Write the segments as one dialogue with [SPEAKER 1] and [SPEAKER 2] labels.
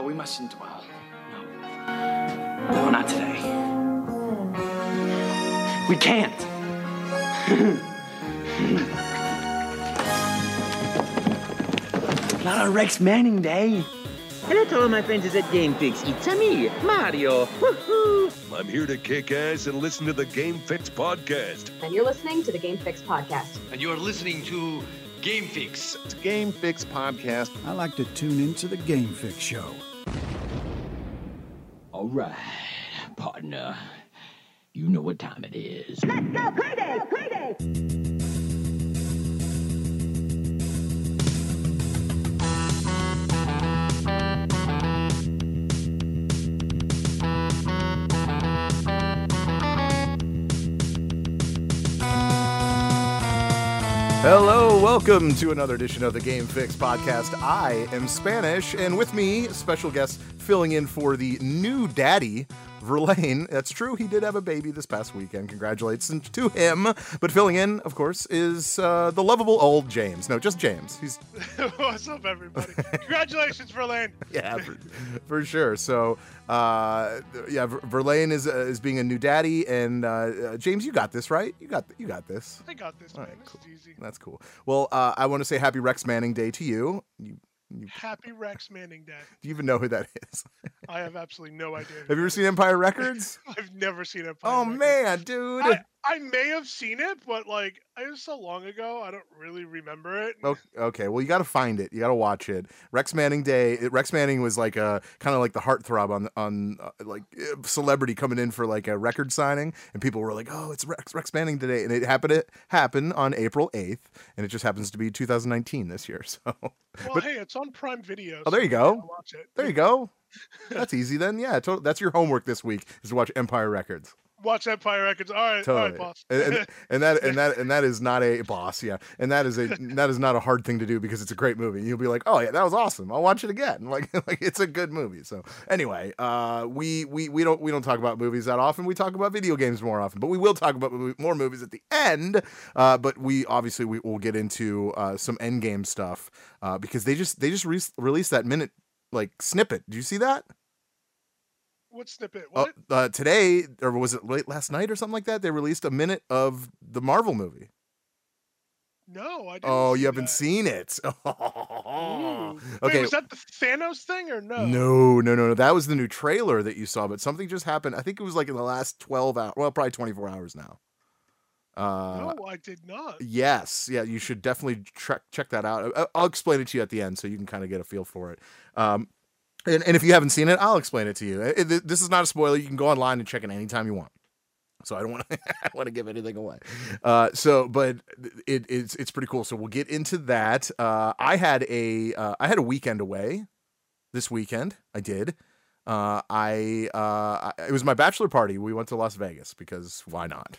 [SPEAKER 1] No, we mustn't dwell. No. No, not today. We can't. not on Rex Manning Day.
[SPEAKER 2] Hello to all my friends at GameFix. It's a me, Mario. Woohoo!
[SPEAKER 3] I'm here to kick ass and listen to the Game Fix podcast.
[SPEAKER 4] And you're listening to the Game Fix podcast.
[SPEAKER 5] And you're listening to Game Fix.
[SPEAKER 6] It's Game Fix podcast.
[SPEAKER 7] I like to tune into the Game Fix show.
[SPEAKER 8] All right, partner. You know what time it is.
[SPEAKER 9] Let's go crazy! Crazy!
[SPEAKER 6] Hello, welcome to another edition of the Game Fix podcast. I am Spanish, and with me, special guest filling in for the new daddy, Verlaine. That's true, he did have a baby this past weekend. Congratulations to him. But filling in, of course, is uh, the lovable old James. No, just James. He's
[SPEAKER 10] What's up, everybody? Congratulations, Verlaine.
[SPEAKER 6] yeah, for, for sure. So, uh, yeah, Verlaine is uh, is being a new daddy, and uh, uh, James, you got this, right? You got you got this.
[SPEAKER 10] I got this,
[SPEAKER 6] All
[SPEAKER 10] man.
[SPEAKER 6] right,
[SPEAKER 10] this
[SPEAKER 6] cool. That's cool. Well, uh, I want to say Happy Rex Manning Day to you. You, you.
[SPEAKER 10] Happy Rex Manning Day.
[SPEAKER 6] Do you even know who that is?
[SPEAKER 10] I have absolutely no idea.
[SPEAKER 6] Have you ever seen Empire Records?
[SPEAKER 10] I've never seen Empire.
[SPEAKER 6] oh man, dude.
[SPEAKER 10] I, I may have seen it, but like it was so long ago, I don't really remember it.
[SPEAKER 6] Okay, well, you got to find it. You got to watch it. Rex Manning Day. Rex Manning was like a kind of like the heartthrob on on uh, like uh, celebrity coming in for like a record signing, and people were like, "Oh, it's Rex Rex Manning today," and it happened. It happened on April eighth, and it just happens to be 2019 this year. So,
[SPEAKER 10] Well, hey, it's on Prime Video.
[SPEAKER 6] Oh, there you go.
[SPEAKER 10] Watch it.
[SPEAKER 6] there you go. That's easy then. Yeah, that's your homework this week is to watch Empire Records.
[SPEAKER 10] Watch Empire Records. All right,
[SPEAKER 6] Totally.
[SPEAKER 10] right, boss.
[SPEAKER 6] And, and, that and that and that is not a boss, yeah. And that is a that is not a hard thing to do because it's a great movie. You'll be like, oh yeah, that was awesome. I'll watch it again. Like like it's a good movie. So anyway, uh, we we we don't we don't talk about movies that often. We talk about video games more often, but we will talk about more movies at the end. Uh, but we obviously we will get into uh, some end game stuff uh, because they just they just re- released that minute like snippet. Do you see that?
[SPEAKER 10] What snippet?
[SPEAKER 6] Uh,
[SPEAKER 10] What?
[SPEAKER 6] uh, today, or was it late last night or something like that? They released a minute of the Marvel movie.
[SPEAKER 10] no, I didn't.
[SPEAKER 6] Oh, you haven't
[SPEAKER 10] that.
[SPEAKER 6] seen it.
[SPEAKER 10] Ooh. Wait,
[SPEAKER 6] okay.
[SPEAKER 10] was that the Thanos thing or no?
[SPEAKER 6] No, no, no, no. That was the new trailer that you saw, but something just happened. I think it was like in the last 12 hours. Well, probably 24 hours now. Uh,
[SPEAKER 10] No, I did not.
[SPEAKER 6] Yes, yeah, you should definitely check check that out. I'll explain it to you at the end so you can kind of get a feel for it. Um, and, and if you haven't seen it, I'll explain it to you. It- this is not a spoiler. You can go online and check it anytime you want. So I don't want to want to give anything away. Uh, so, but it, it's it's pretty cool. So we'll get into that. Uh, I had a uh, I had a weekend away this weekend. I did. Uh, I uh, I- it was my bachelor party. We went to Las Vegas because why not?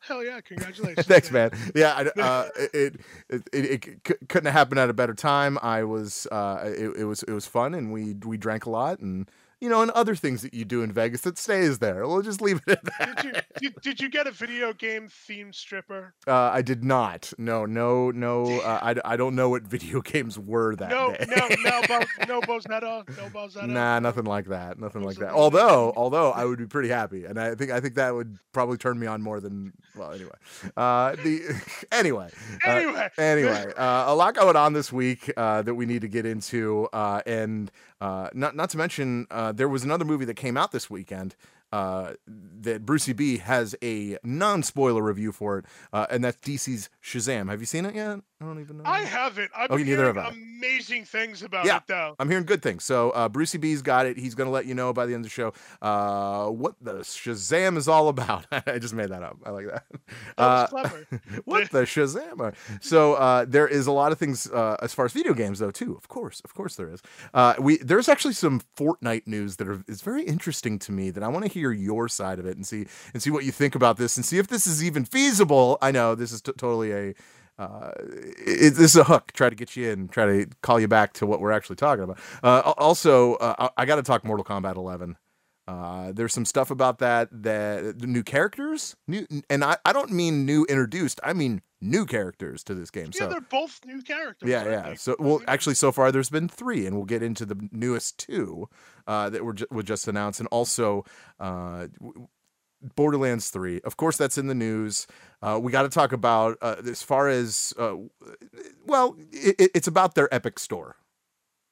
[SPEAKER 10] Hell yeah! Congratulations.
[SPEAKER 6] Thanks, man. Yeah, I, uh, it, it, it it c- couldn't have happened at a better time. I was, uh, it, it was, it was fun, and we we drank a lot, and you know, and other things that you do in Vegas that stays there. We'll just leave it at that.
[SPEAKER 10] Did you did, did you get a video game themed stripper?
[SPEAKER 6] Uh, I did not. No, no, no. Uh, I, I don't know what video games were that
[SPEAKER 10] No,
[SPEAKER 6] day.
[SPEAKER 10] no, no, Bo, no Bozetta, no Bozetta.
[SPEAKER 6] Nah, nothing like that. Nothing like that. Although, although I would be pretty happy, and I think I think that would probably turn me on more than well. Anyway, uh, the anyway, uh,
[SPEAKER 10] Anyway.
[SPEAKER 6] anyway, uh, a lot going on this week uh, that we need to get into, uh, and uh, not not to mention uh, Uh, there was another movie that came out this weekend. Uh, that Brucey B has a non-spoiler review for it, uh, and that's DC's Shazam. Have you seen it yet? I don't even know.
[SPEAKER 10] I haven't. I've
[SPEAKER 6] Oh, neither
[SPEAKER 10] hearing
[SPEAKER 6] have I.
[SPEAKER 10] amazing things about
[SPEAKER 6] Yeah.
[SPEAKER 10] it though.
[SPEAKER 6] I'm hearing good things. So uh, Brucey B's got it. He's going to let you know by the end of the show uh, what the Shazam is all about. I just made that up. I like that.
[SPEAKER 10] That was
[SPEAKER 6] Uh,
[SPEAKER 10] clever.
[SPEAKER 6] what the Shazam? are- So uh, there is a lot of things uh, as far as video games, though, too. Of course, of course, there is. Uh, we there's actually some Fortnite news that are, is very interesting to me that I want to hear your side of it and see and see what you think about this and see if this is even feasible. I know this is t- totally a. Uh, it, this is a hook. Try to get you in. Try to call you back to what we're actually talking about. Uh, also, uh, I, got to talk Mortal Kombat 11. Uh, there's some stuff about that that the new characters, new, and I, I don't mean new introduced. I mean new characters to this game.
[SPEAKER 10] Yeah,
[SPEAKER 6] so
[SPEAKER 10] they're both new characters.
[SPEAKER 6] yeah, yeah. So, well, actually, so far there's been three, and we'll get into the newest two uh, that were ju- were just announced, and also uh, Borderlands Three. Of course, that's in the news. Uh, we got to talk about uh, as far as uh, well, it- it's about their Epic Store.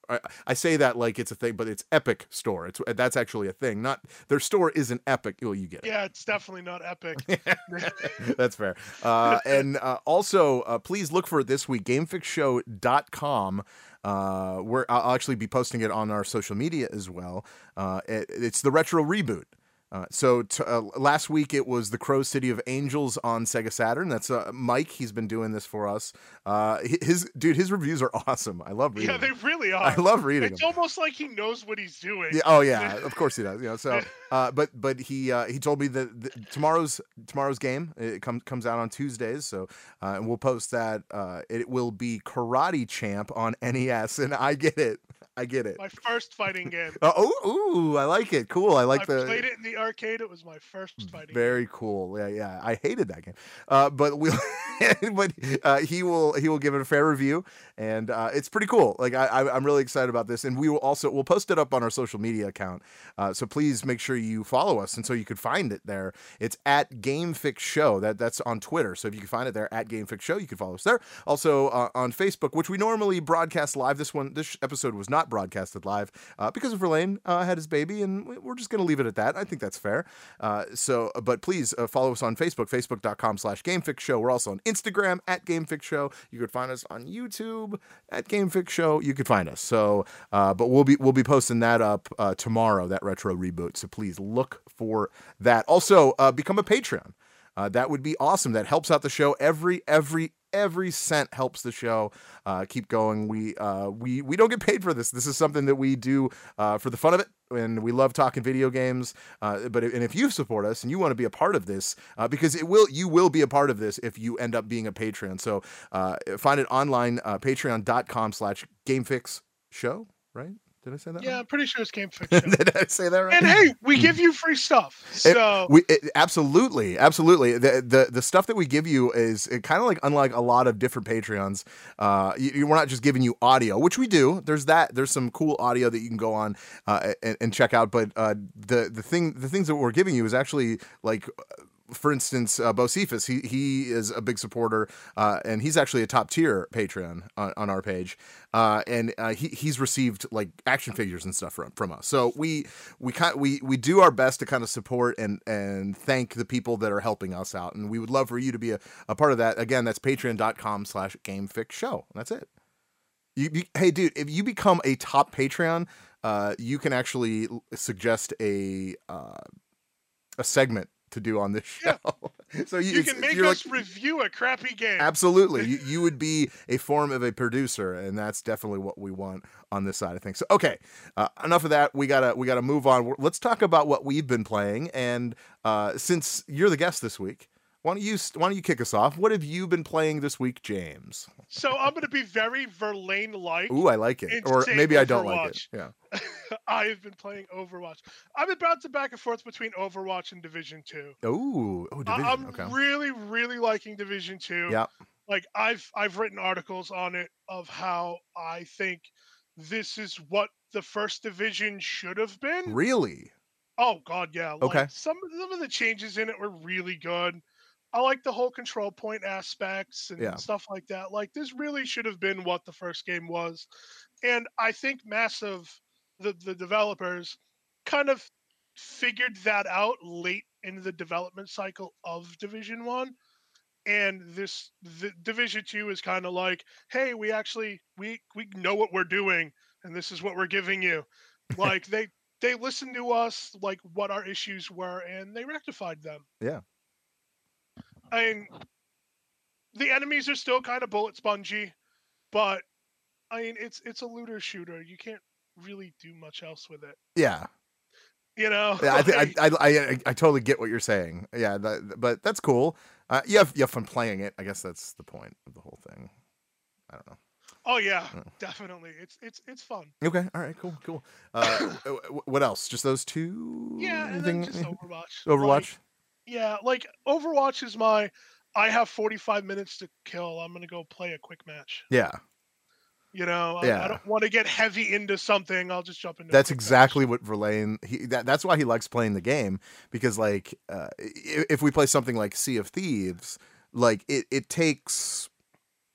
[SPEAKER 6] I, I say that like it's a thing, but it's Epic Store. It's that's actually a thing. Not their store isn't Epic. Well, you get it.
[SPEAKER 10] Yeah, it's definitely not epic.
[SPEAKER 6] That's fair. Uh, and uh, also, uh, please look for it this week, gamefixshow.com, uh, where I'll I'll actually be posting it on our social media as well. Uh, it- it's the retro reboot. Uh, so t- uh, last week it was the Crow City of Angels on Sega Saturn. That's uh, Mike. He's been doing this for us. Uh, his dude, his reviews are awesome. I love reading.
[SPEAKER 10] yeah, they really are.
[SPEAKER 6] I love reading
[SPEAKER 10] It's
[SPEAKER 6] them.
[SPEAKER 10] almost like he knows what he's doing.
[SPEAKER 6] Yeah. Oh yeah. Of course he does. You know. So, uh, but but he uh, he told me that the, tomorrow's tomorrow's game it comes comes out on Tuesdays. So, uh, and we'll post that. Uh, it will be Karate Champ on NES, and I get it. I get it.
[SPEAKER 10] My first fighting game.
[SPEAKER 6] Oh, ooh, I like it. Cool. I like
[SPEAKER 10] I
[SPEAKER 6] the.
[SPEAKER 10] played it in the arcade. It was my first fighting.
[SPEAKER 6] Very cool. Yeah, yeah. I hated that game, uh, but we, but uh, he will he will give it a fair review, and uh, it's pretty cool. Like I, I, I'm really excited about this, and we will also we'll post it up on our social media account. Uh, so please make sure you follow us, and so you could find it there. It's at Game Fix Show. That that's on Twitter. So if you can find it there at Game Fix Show, you can follow us there. Also uh, on Facebook, which we normally broadcast live. This one, this episode was not broadcasted live uh, because of Verlaine uh, had his baby, and we- we're just going to leave it at that. I think that's fair. Uh, so, but please uh, follow us on Facebook, facebook.com slash GameFix Show. We're also on Instagram at GameFix Show. You could find us on YouTube at GameFix Show. You could find us. So, uh, but we'll be we'll be posting that up uh, tomorrow, that retro reboot. So please look for that. Also, uh, become a Patreon. Uh, that would be awesome. That helps out the show. Every every every cent helps the show uh, keep going. We uh, we we don't get paid for this. This is something that we do uh, for the fun of it, and we love talking video games. Uh, but and if you support us and you want to be a part of this, uh, because it will you will be a part of this if you end up being a patron. So uh, find it online, uh, Patreon.com/slash GameFix Show. Right? Did I say that?
[SPEAKER 10] Yeah,
[SPEAKER 6] right?
[SPEAKER 10] I'm pretty sure it's Game Fiction.
[SPEAKER 6] Did I say that right?
[SPEAKER 10] and hey, we give you free stuff.
[SPEAKER 6] It-
[SPEAKER 10] So
[SPEAKER 6] we it, absolutely, absolutely. The, the the stuff that we give you is kind of like unlike a lot of different Patreons. Uh, you, you- we're not just giving you audio, which we do. There's that. There's some cool audio that you can go on uh, and, and check out. But uh, the the thing the things that we're giving you is actually like. For instance, uh, Bo Cephas, he he is a big supporter, uh, and he's actually a top tier Patreon on, on our page, uh, and uh, he he's received like action figures and stuff from, from us. So we we kind we we do our best to kind of support and and thank the people that are helping us out, and we would love for you to be a, a part of that. Again, that's patreon.com slash gamefix show. That's it. You, you, hey, dude, if you become a top Patreon, uh, you can actually suggest a uh, a segment to do on this show. so you,
[SPEAKER 10] you can make us
[SPEAKER 6] like,
[SPEAKER 10] review a crappy game.
[SPEAKER 6] Absolutely. You, you would be a form of a producer, and that's definitely what we want on this side of things. So, okay, uh, enough of that. We gotta we gotta move on. Let's talk about what we've been playing. And uh, since you're the guest this week, why don't you why don't you kick us off? What have you been playing this week, James?
[SPEAKER 10] So I'm going to be very Verlaine like.
[SPEAKER 6] Ooh, I like it, or maybe I don't like it. Yeah.
[SPEAKER 10] I have been playing Overwatch. I've been bouncing back and forth between Overwatch and Division Two.
[SPEAKER 6] Ooh, oh,
[SPEAKER 10] I-
[SPEAKER 6] division.
[SPEAKER 10] I'm
[SPEAKER 6] okay.
[SPEAKER 10] really, really liking Division Two.
[SPEAKER 6] Yeah.
[SPEAKER 10] Like I've I've written articles on it of how I think this is what the first division should have been.
[SPEAKER 6] Really?
[SPEAKER 10] Oh God, yeah. Like,
[SPEAKER 6] Okay.
[SPEAKER 10] Some some of the changes in it were really good. I like the whole control point aspects and
[SPEAKER 6] Yeah.
[SPEAKER 10] stuff like that. Like this really should have been what the first game was, and I think Massive, the the developers, kind of figured that out late in the development cycle of Division One. And this the Division Two is kind of like, hey, we actually we we know what we're doing, and this is what we're giving you. Like they they listened to us, like what our issues were, and they rectified them.
[SPEAKER 6] Yeah.
[SPEAKER 10] I mean, the enemies are still kind of bullet spongy, but I mean, it's it's a looter shooter. You can't really do much else with it.
[SPEAKER 6] Yeah.
[SPEAKER 10] You know.
[SPEAKER 6] Yeah, I, I, I, I, I totally get what you're saying. Yeah, that, but that's cool. Uh, you have you have fun playing it. I guess that's the point of the whole thing. I don't know.
[SPEAKER 10] oh yeah,
[SPEAKER 6] Mm.
[SPEAKER 10] definitely. It's it's it's fun.
[SPEAKER 6] Okay, all right, cool, cool. Uh, w- what else? Just those two?
[SPEAKER 10] Yeah, and
[SPEAKER 6] Anything-
[SPEAKER 10] then just Overwatch.
[SPEAKER 6] Overwatch.
[SPEAKER 10] Like, yeah, like Overwatch is my. I have 45 minutes to kill. I'm gonna go play a quick match.
[SPEAKER 6] Yeah,
[SPEAKER 10] You know, I- I, don't want to get heavy into something. I'll just jump into.
[SPEAKER 6] that's
[SPEAKER 10] quick match.
[SPEAKER 6] exactly what Verlaine. He that, that's why he likes playing the game because like uh, if we play something like Sea of Thieves, like it it takes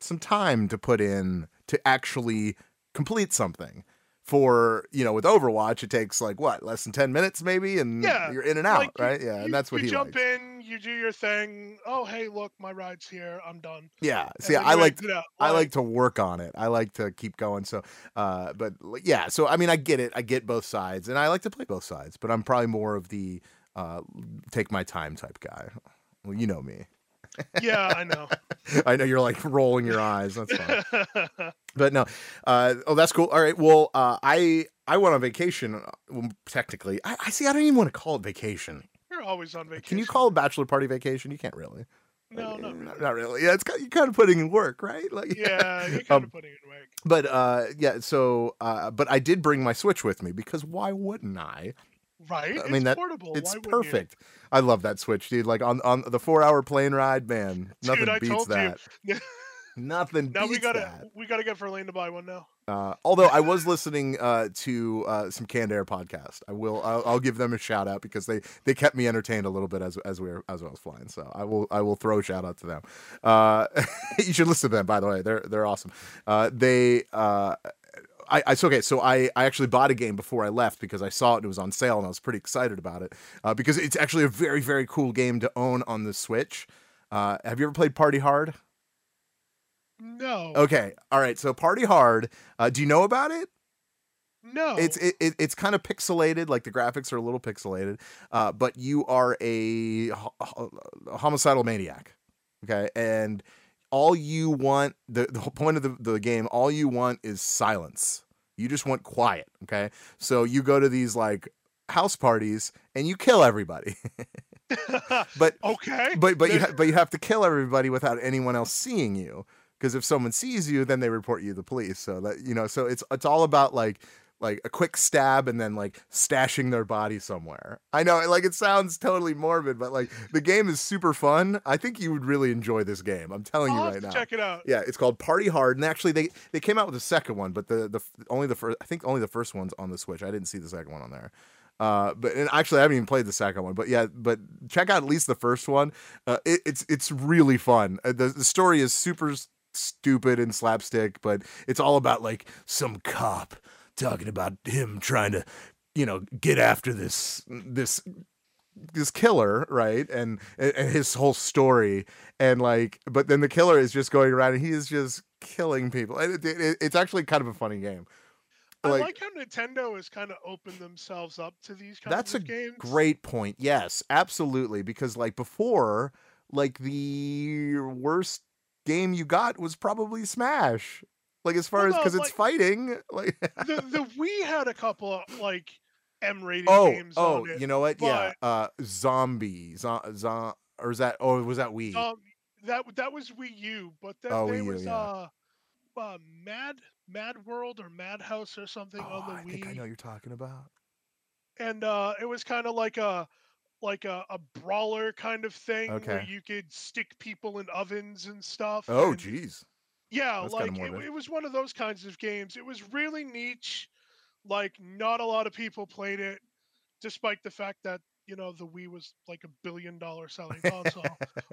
[SPEAKER 6] some time to put in to actually complete something. For you know, with Overwatch, it takes like what less than ten minutes, maybe, and
[SPEAKER 10] Yeah,
[SPEAKER 6] you're in and out,
[SPEAKER 10] like, you-
[SPEAKER 6] right? Yeah,
[SPEAKER 10] You-
[SPEAKER 6] and that's what
[SPEAKER 10] you
[SPEAKER 6] he
[SPEAKER 10] jump
[SPEAKER 6] likes.
[SPEAKER 10] in, you do your thing. Oh, hey, look, my ride's here. I'm done.
[SPEAKER 6] Yeah, see, I like. I like to work on it. I like to keep going. So, uh, but yeah, so I mean, I get it. I get both sides, and I like to play both sides. But I'm probably more of the uh, take my time type guy. Well, you know me.
[SPEAKER 10] Yeah, I know.
[SPEAKER 6] I know you're like rolling your eyes. That's fine. but no, uh, oh, that's cool. All right. Well, uh, I I went on vacation. uh, Well, technically, I, I see. I don't even want to call it vacation.
[SPEAKER 10] You're always on vacation.
[SPEAKER 6] Can you call a bachelor party vacation? You can't really.
[SPEAKER 10] No, not really.
[SPEAKER 6] not really. Yeah, it's kind you're kind of putting in work, right? Like
[SPEAKER 10] Yeah, you're kind
[SPEAKER 6] Um,
[SPEAKER 10] of putting it away.
[SPEAKER 6] But uh yeah, so uh but I did bring my Switch with me because why wouldn't I?
[SPEAKER 10] Right?
[SPEAKER 6] I mean
[SPEAKER 10] it's
[SPEAKER 6] that
[SPEAKER 10] portable.
[SPEAKER 6] it's
[SPEAKER 10] Why
[SPEAKER 6] perfect. I love that Switch, dude. Like on on the 4-hour plane ride, man, nothing
[SPEAKER 10] Dude, I
[SPEAKER 6] beats that. Nothing
[SPEAKER 10] now
[SPEAKER 6] beats
[SPEAKER 10] we gotta
[SPEAKER 6] that.
[SPEAKER 10] we gotta get Verlaine to buy one now.
[SPEAKER 6] Uh, although I was listening uh, to uh, some Canned Air podcast, I will I'll, I'll give them a shout out because they they kept me entertained a little bit as as we were as I was flying. So I will I will throw a shout out to them. Uh, you should listen to them by the way. They're they're awesome. Uh, they uh, I, I so okay, so I, I actually bought a game before I left because I saw it and it was on sale and I was pretty excited about it uh, because it's actually a very very cool game to own on the Switch. Uh, have you ever played Party Hard?
[SPEAKER 10] No.
[SPEAKER 6] Okay, all right. So Party Hard, uh, do you know about it?
[SPEAKER 10] No.
[SPEAKER 6] It's it, it it's kind of pixelated, like the graphics are a little pixelated, uh, but you are a, ho- ho- homicidal maniac, okay, and all you want the the whole point of the, the game, all you want is silence. You just want quiet, okay. So you go to these like house parties and you kill everybody, but
[SPEAKER 10] okay.
[SPEAKER 6] but but you ha- but you have to kill everybody without anyone else seeing you because if someone sees you then they report you to the police so that you know so it's it's all about like like a quick stab and then like stashing their body somewhere i know like it sounds totally morbid but like the game is super fun i think you would really enjoy this game i'm telling
[SPEAKER 10] I'll
[SPEAKER 6] you right now
[SPEAKER 10] check it out.
[SPEAKER 6] yeah it's called party hard and actually they they came out with a second one but the the only the first i think only the first one's on the switch i didn't see the second one on there uh, but and actually, I haven't even played the second one. But yeah, but check out at least the first one. Uh, it, it's it's really fun. Uh, the the story is super stupid and slapstick, but it's all about like some cop talking about him trying to, you know, get after this this this killer, right? And and his whole story, and like, but then the killer is just going around and he is just killing people. And it, it, it's actually kind of a funny game.
[SPEAKER 10] I
[SPEAKER 6] Like-
[SPEAKER 10] like how Nintendo has kind of opened themselves up to these kinds of games.
[SPEAKER 6] That's a
[SPEAKER 10] of games.
[SPEAKER 6] great point. Yes, absolutely. Because like before, like the worst game you got was probably Smash. Like as far
[SPEAKER 10] Well,
[SPEAKER 6] as
[SPEAKER 10] no,
[SPEAKER 6] because it's
[SPEAKER 10] like-
[SPEAKER 6] fighting. Like
[SPEAKER 10] the the Wii had a couple of like M rated
[SPEAKER 6] oh
[SPEAKER 10] games
[SPEAKER 6] oh,
[SPEAKER 10] on it.
[SPEAKER 6] you know what? Yeah, uh, zombie, zo- zo- or is that? Oh, was that Wii?
[SPEAKER 10] Um, that that was Wii U, but then
[SPEAKER 6] Oh,
[SPEAKER 10] there
[SPEAKER 6] Wii U,
[SPEAKER 10] was
[SPEAKER 6] yeah.
[SPEAKER 10] uh, uh, Mad Mad World or Madhouse or something
[SPEAKER 6] oh,
[SPEAKER 10] on the
[SPEAKER 6] I
[SPEAKER 10] Wii,
[SPEAKER 6] think I know what you're talking about.
[SPEAKER 10] and uh, it was kind of like a like a, a brawler kind of thing where
[SPEAKER 6] Okay.
[SPEAKER 10] you could stick people in ovens and stuff.
[SPEAKER 6] Oh, jeez.
[SPEAKER 10] Yeah,
[SPEAKER 6] That's
[SPEAKER 10] like it, it was one of those kinds of games. It was really niche. Like not a lot of people played it, despite the fact that you know the Wii was like a billion dollar selling console.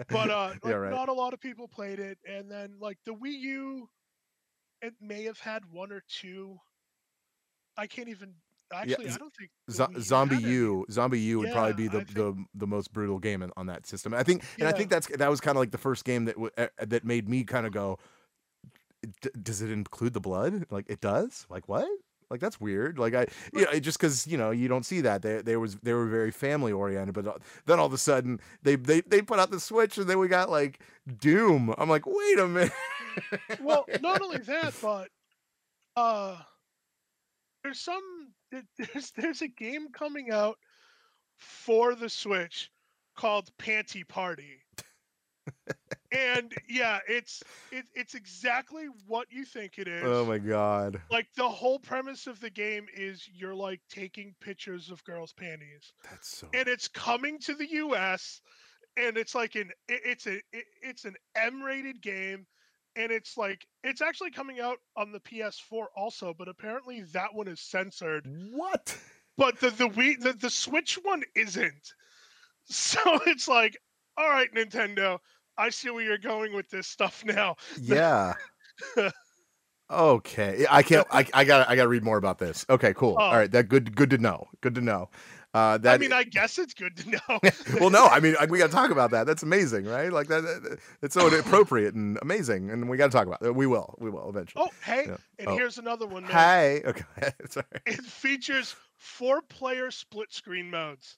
[SPEAKER 10] but uh,
[SPEAKER 6] Yeah, right.
[SPEAKER 10] not a lot of people played it. And then like the Wii U, it may have had one or two. I can't even. Actually,
[SPEAKER 6] z-
[SPEAKER 10] I don't think U
[SPEAKER 6] Zombie. U, ZombiU would probably be the,
[SPEAKER 10] think-
[SPEAKER 6] the the most brutal game on that system. I think, and I think that's that was kind of like the first game that w- that made me kind of go, D- does it include the blood? Like it does? Like what? Like that's weird. Like I, you know, just because you know you don't see that they they was they were very family oriented, but uh, then all of a sudden they they they put out the Switch and then we got like Doom. I'm like, wait a minute.
[SPEAKER 10] well, not only that, but uh, there's some there- there's there's a game coming out for the Switch called Panty Party. and yeah, it's it, it's exactly what you think it is.
[SPEAKER 6] oh my god,
[SPEAKER 10] Like the whole premise of the game is you're like taking pictures of girls' panties.
[SPEAKER 6] that's so.
[SPEAKER 10] And it's coming to the US and it's like an it, it's a it, it's an M-rated game, and it's like it's actually coming out on the PS4 also, but apparently that one is censored.
[SPEAKER 6] What?
[SPEAKER 10] But the the we the, the Switch one isn't. So it's like, all right, Nintendo, I see where you're going with this stuff now.
[SPEAKER 6] Yeah. okay. I can't. I, I got. I got to read more about this. Okay. Cool.
[SPEAKER 10] Oh.
[SPEAKER 6] All right. That good. Good to know. Good to know. Uh, that.
[SPEAKER 10] I mean, I guess it's good to know.
[SPEAKER 6] well, no. I mean, we got to talk about that. That's amazing, right? Like that. that- It's so appropriate and amazing, and we got to talk about it. We will. We will eventually.
[SPEAKER 10] oh, hey,
[SPEAKER 6] Yeah.
[SPEAKER 10] and
[SPEAKER 6] Oh.
[SPEAKER 10] here's another one. Man.
[SPEAKER 6] Hey. Okay. Sorry.
[SPEAKER 10] It features four-player split screen modes.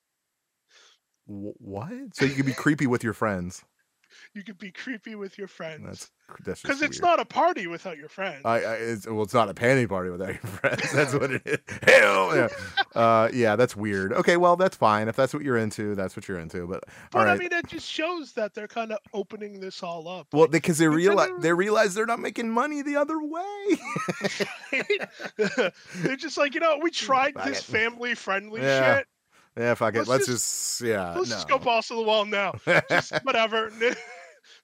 [SPEAKER 6] Wh- What? So you can be creepy with your friends.
[SPEAKER 10] You could be creepy with your friends
[SPEAKER 6] That's
[SPEAKER 10] because it's not a party without your friends.
[SPEAKER 6] I, I it's, well, it's not a panty party without your friends. That's what it is. Hell yeah. Uh, yeah, that's weird. Okay, well, that's fine. If that's what you're into, that's what you're into. But
[SPEAKER 10] but
[SPEAKER 6] right.
[SPEAKER 10] I mean, it just shows that they're kind of opening this all up.
[SPEAKER 6] well, because they realize they realize they're not making money the other way.
[SPEAKER 10] they're just like, you know, we tried
[SPEAKER 6] Fuck
[SPEAKER 10] this
[SPEAKER 6] it.
[SPEAKER 10] family-friendly
[SPEAKER 6] Yeah.
[SPEAKER 10] shit.
[SPEAKER 6] yeah, fuck it.
[SPEAKER 10] Let's
[SPEAKER 6] Let's,
[SPEAKER 10] just-
[SPEAKER 6] just, yeah.
[SPEAKER 10] Let's
[SPEAKER 6] no.
[SPEAKER 10] just go balls to the wall now. Just whatever.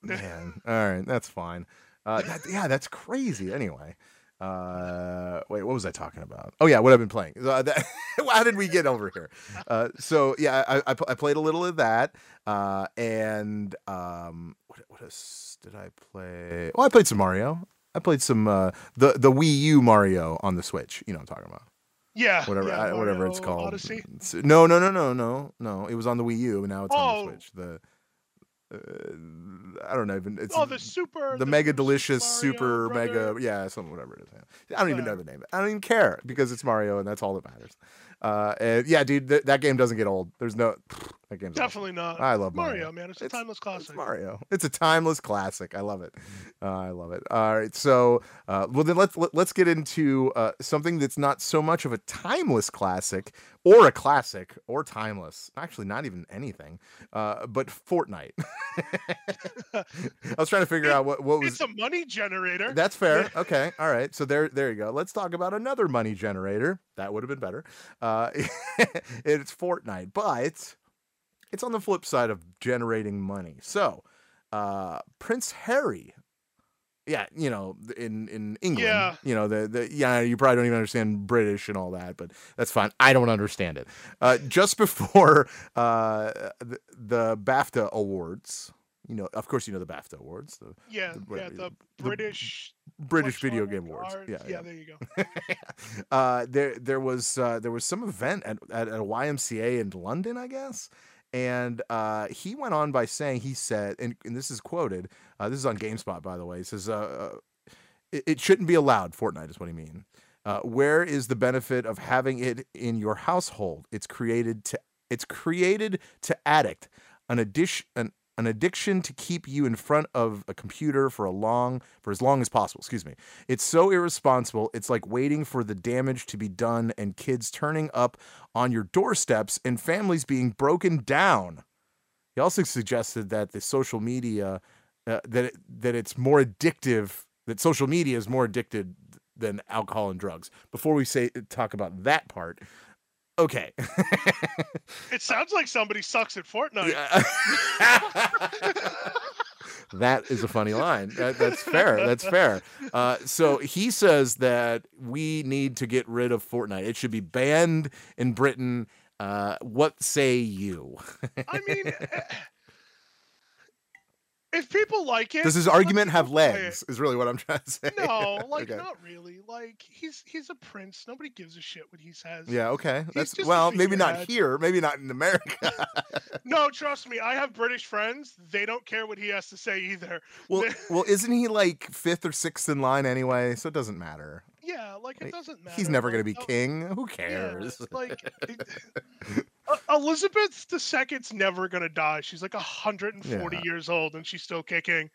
[SPEAKER 6] Man, all right, that's fine. Uh, that, yeah, that's crazy. Anyway, uh, wait, what was I talking about? Oh yeah, what I've been playing. Uh, that, how did we get over here? Uh, so yeah, I, I, I played a little of that, uh, and um, what what else did I play? Oh, I played some Mario. I played some uh, the the Wii U Mario on the Switch. You know what I'm talking about
[SPEAKER 10] yeah.
[SPEAKER 6] whatever
[SPEAKER 10] yeah,
[SPEAKER 6] I- whatever it's called.
[SPEAKER 10] Odyssey.
[SPEAKER 6] No, no, no, no, no, no. It was on the Wii U, and now it's on
[SPEAKER 10] Oh.
[SPEAKER 6] the Switch. The uh, I don't know even it's
[SPEAKER 10] Oh, the super.
[SPEAKER 6] the mega delicious super mega yeah something whatever it is i don't even know the name i don't even care because it's mario and that's all that matters. Uh and yeah dude th- that game doesn't get old there's no that game's awesome.
[SPEAKER 10] Definitely not.
[SPEAKER 6] i love mario,
[SPEAKER 10] Mario, man. It's a
[SPEAKER 6] It's-
[SPEAKER 10] timeless classic.
[SPEAKER 6] it's mario it's a timeless classic i love it uh, i love it all right so uh well then let's let, let's get into uh something that's not so much of a timeless classic or a classic or timeless actually not even anything uh but fortnite i was trying to figure out what what was
[SPEAKER 10] It's a money generator.
[SPEAKER 6] that's fair. Okay. All right. So there, there you go. Let's talk about another money generator. That would have been better. Uh, it's Fortnite, but it's on the flip side of generating money. So, uh, Prince Harry. Yeah, you know, in in England,
[SPEAKER 10] Yeah.
[SPEAKER 6] you know the the yeah, you probably don't even understand British and all that, but that's fine. I don't understand it. Uh, just before uh, the, the BAFTA awards, you know, of course, you know the BAFTA awards, the
[SPEAKER 10] yeah,
[SPEAKER 6] the-
[SPEAKER 10] yeah. The
[SPEAKER 6] the
[SPEAKER 10] British.
[SPEAKER 6] British Video Game Awards. Yeah,
[SPEAKER 10] yeah,
[SPEAKER 6] yeah.
[SPEAKER 10] there you go.
[SPEAKER 6] uh, there there was uh, there was some event at, at, at a YMCA in London, I guess. And uh, he went on by saying, he said, and, and this is quoted, uh, this is on GameSpot, by the way. He says, uh, uh, it, it shouldn't be allowed, Fortnite is what he mean. Uh, where is the benefit of having it in your household? It's created to it's created to addict, an addition an addiction to keep you in front of a computer for a long for as long as possible. Excuse me. It's so irresponsible. It's like waiting for the damage to be done and kids turning up on your doorsteps and families being broken down. He also suggested that the social media uh, that it, that it's more addictive that social media is more addicted than alcohol and drugs. Before we say talk about that part, okay.
[SPEAKER 10] It sounds like somebody sucks at Fortnite.
[SPEAKER 6] that is a funny line. That, that's fair. That's fair. Uh, so he says that we need to get rid of Fortnite. It should be banned in Britain. Uh, what say you?
[SPEAKER 10] I mean, eh, if people like it,
[SPEAKER 6] Does his argument have
[SPEAKER 10] people play it.
[SPEAKER 6] legs? Is really what I'm trying to say.
[SPEAKER 10] No, like
[SPEAKER 6] Okay.
[SPEAKER 10] not really. Like he's he's a prince. Nobody gives a shit what he says.
[SPEAKER 6] Yeah. Okay. That's well, maybe not here. Maybe not in America.
[SPEAKER 10] No, trust me. I have British friends. They don't care what he has to say either.
[SPEAKER 6] well, well, isn't he like fifth or sixth in line anyway? So it doesn't matter.
[SPEAKER 10] Yeah, like it doesn't matter.
[SPEAKER 6] He's never going to be king. Who
[SPEAKER 10] Yeah,
[SPEAKER 6] cares?
[SPEAKER 10] like it- Uh, Elizabeth II's never gonna die. She's like 140
[SPEAKER 6] Yeah.
[SPEAKER 10] years old and she's still kicking.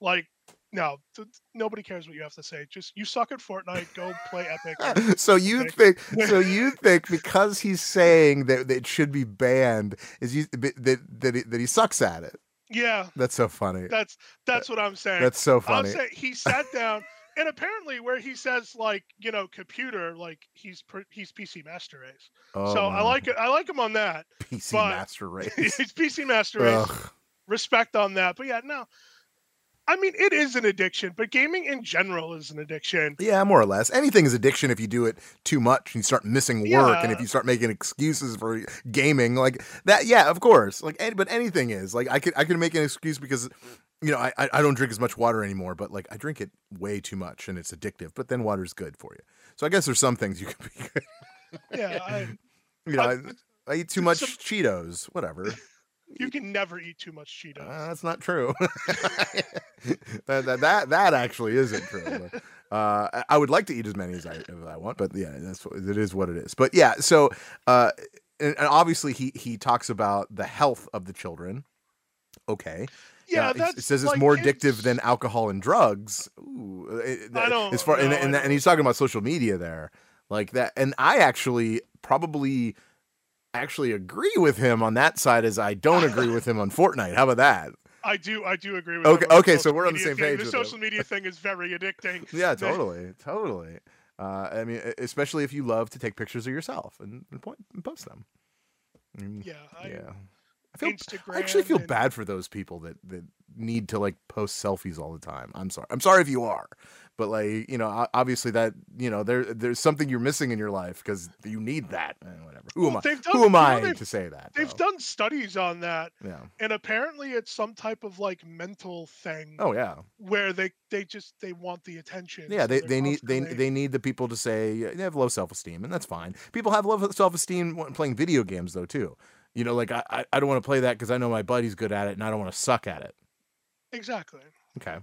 [SPEAKER 10] Like, no, th- nobody cares what you have to say. Just you suck at Fortnite. Go play Epic.
[SPEAKER 6] so you think so you think because he's saying that, that it should be banned is you, that that he, that he sucks at it
[SPEAKER 10] yeah,
[SPEAKER 6] that's so funny
[SPEAKER 10] that's that's what I'm saying.
[SPEAKER 6] that's so funny
[SPEAKER 10] saying he sat down and apparently where he says like you know computer like he's he's PC Master Race.
[SPEAKER 6] oh,
[SPEAKER 10] so I like it. I like him on that.
[SPEAKER 6] pc master race
[SPEAKER 10] he's PC Master Race.
[SPEAKER 6] Ugh.
[SPEAKER 10] respect on that. But yeah, no. I mean, it is an addiction, but gaming in general is an addiction.
[SPEAKER 6] Yeah, more or less. Anything is addiction if you do it too much and you start missing work and if you start making excuses for gaming like that. Yeah, of course. Like, but anything is like I could I could make an excuse because you know I I don't drink as much water anymore, but like I drink it way too much and it's addictive. But then water's good for you. So I guess there's some things you can be. Good.
[SPEAKER 10] Yeah, I,
[SPEAKER 6] you know, I,
[SPEAKER 10] I-
[SPEAKER 6] I eat too much
[SPEAKER 10] some-
[SPEAKER 6] Cheetos. Whatever.
[SPEAKER 10] you can never eat too much Cheetos.
[SPEAKER 6] Uh, that's not true. that, that that that actually isn't true. But, uh, I- I would like to eat as many as I, as I want, but yeah, that's what, it is what it is. But yeah, so uh, and, and obviously he he talks about the health of the children. Okay.
[SPEAKER 10] Yeah,
[SPEAKER 6] it- says it's
[SPEAKER 10] like
[SPEAKER 6] more addictive than alcohol and drugs. Ooh, it-
[SPEAKER 10] I don't
[SPEAKER 6] as far and, and,
[SPEAKER 10] I
[SPEAKER 6] and he's talking about social media there, like that. And I actually probably actually agree with him on that side as I don't agree with him on Fortnite. How about that?
[SPEAKER 10] I do, I do agree with.
[SPEAKER 6] Okay-
[SPEAKER 10] him
[SPEAKER 6] okay, so we're on the same
[SPEAKER 10] thing.
[SPEAKER 6] page
[SPEAKER 10] The
[SPEAKER 6] with him.
[SPEAKER 10] social media thing is very addicting.
[SPEAKER 6] Yeah, totally, totally. Uh, I mean, especially if you love to take pictures of yourself and, and, point, and post them. Mm,
[SPEAKER 10] Yeah, I,
[SPEAKER 6] yeah. I feel
[SPEAKER 10] Instagram.
[SPEAKER 6] I actually feel
[SPEAKER 10] and-
[SPEAKER 6] bad for those people that that need to like post selfies all the time. I'm sorry. I'm sorry if you are, but like you know, obviously that you know there there's something you're missing in your life because you need that. Eh, whatever. Who am I?
[SPEAKER 10] done-
[SPEAKER 6] Who am
[SPEAKER 10] you know,
[SPEAKER 6] I to say that?
[SPEAKER 10] They've
[SPEAKER 6] though?
[SPEAKER 10] done studies on that,
[SPEAKER 6] Yeah.
[SPEAKER 10] and apparently it's some type of like mental thing
[SPEAKER 6] Oh yeah.
[SPEAKER 10] where they they just they want the attention.
[SPEAKER 6] Yeah,
[SPEAKER 10] so
[SPEAKER 6] they,
[SPEAKER 10] they're
[SPEAKER 6] need they they need the people to say they have low self esteem, and that's fine. People have low self esteem when playing video games though too. You know, like I I, don't want to play that because I know my buddy's good at it, and I don't want to suck at it.
[SPEAKER 10] exactly.
[SPEAKER 6] Okay,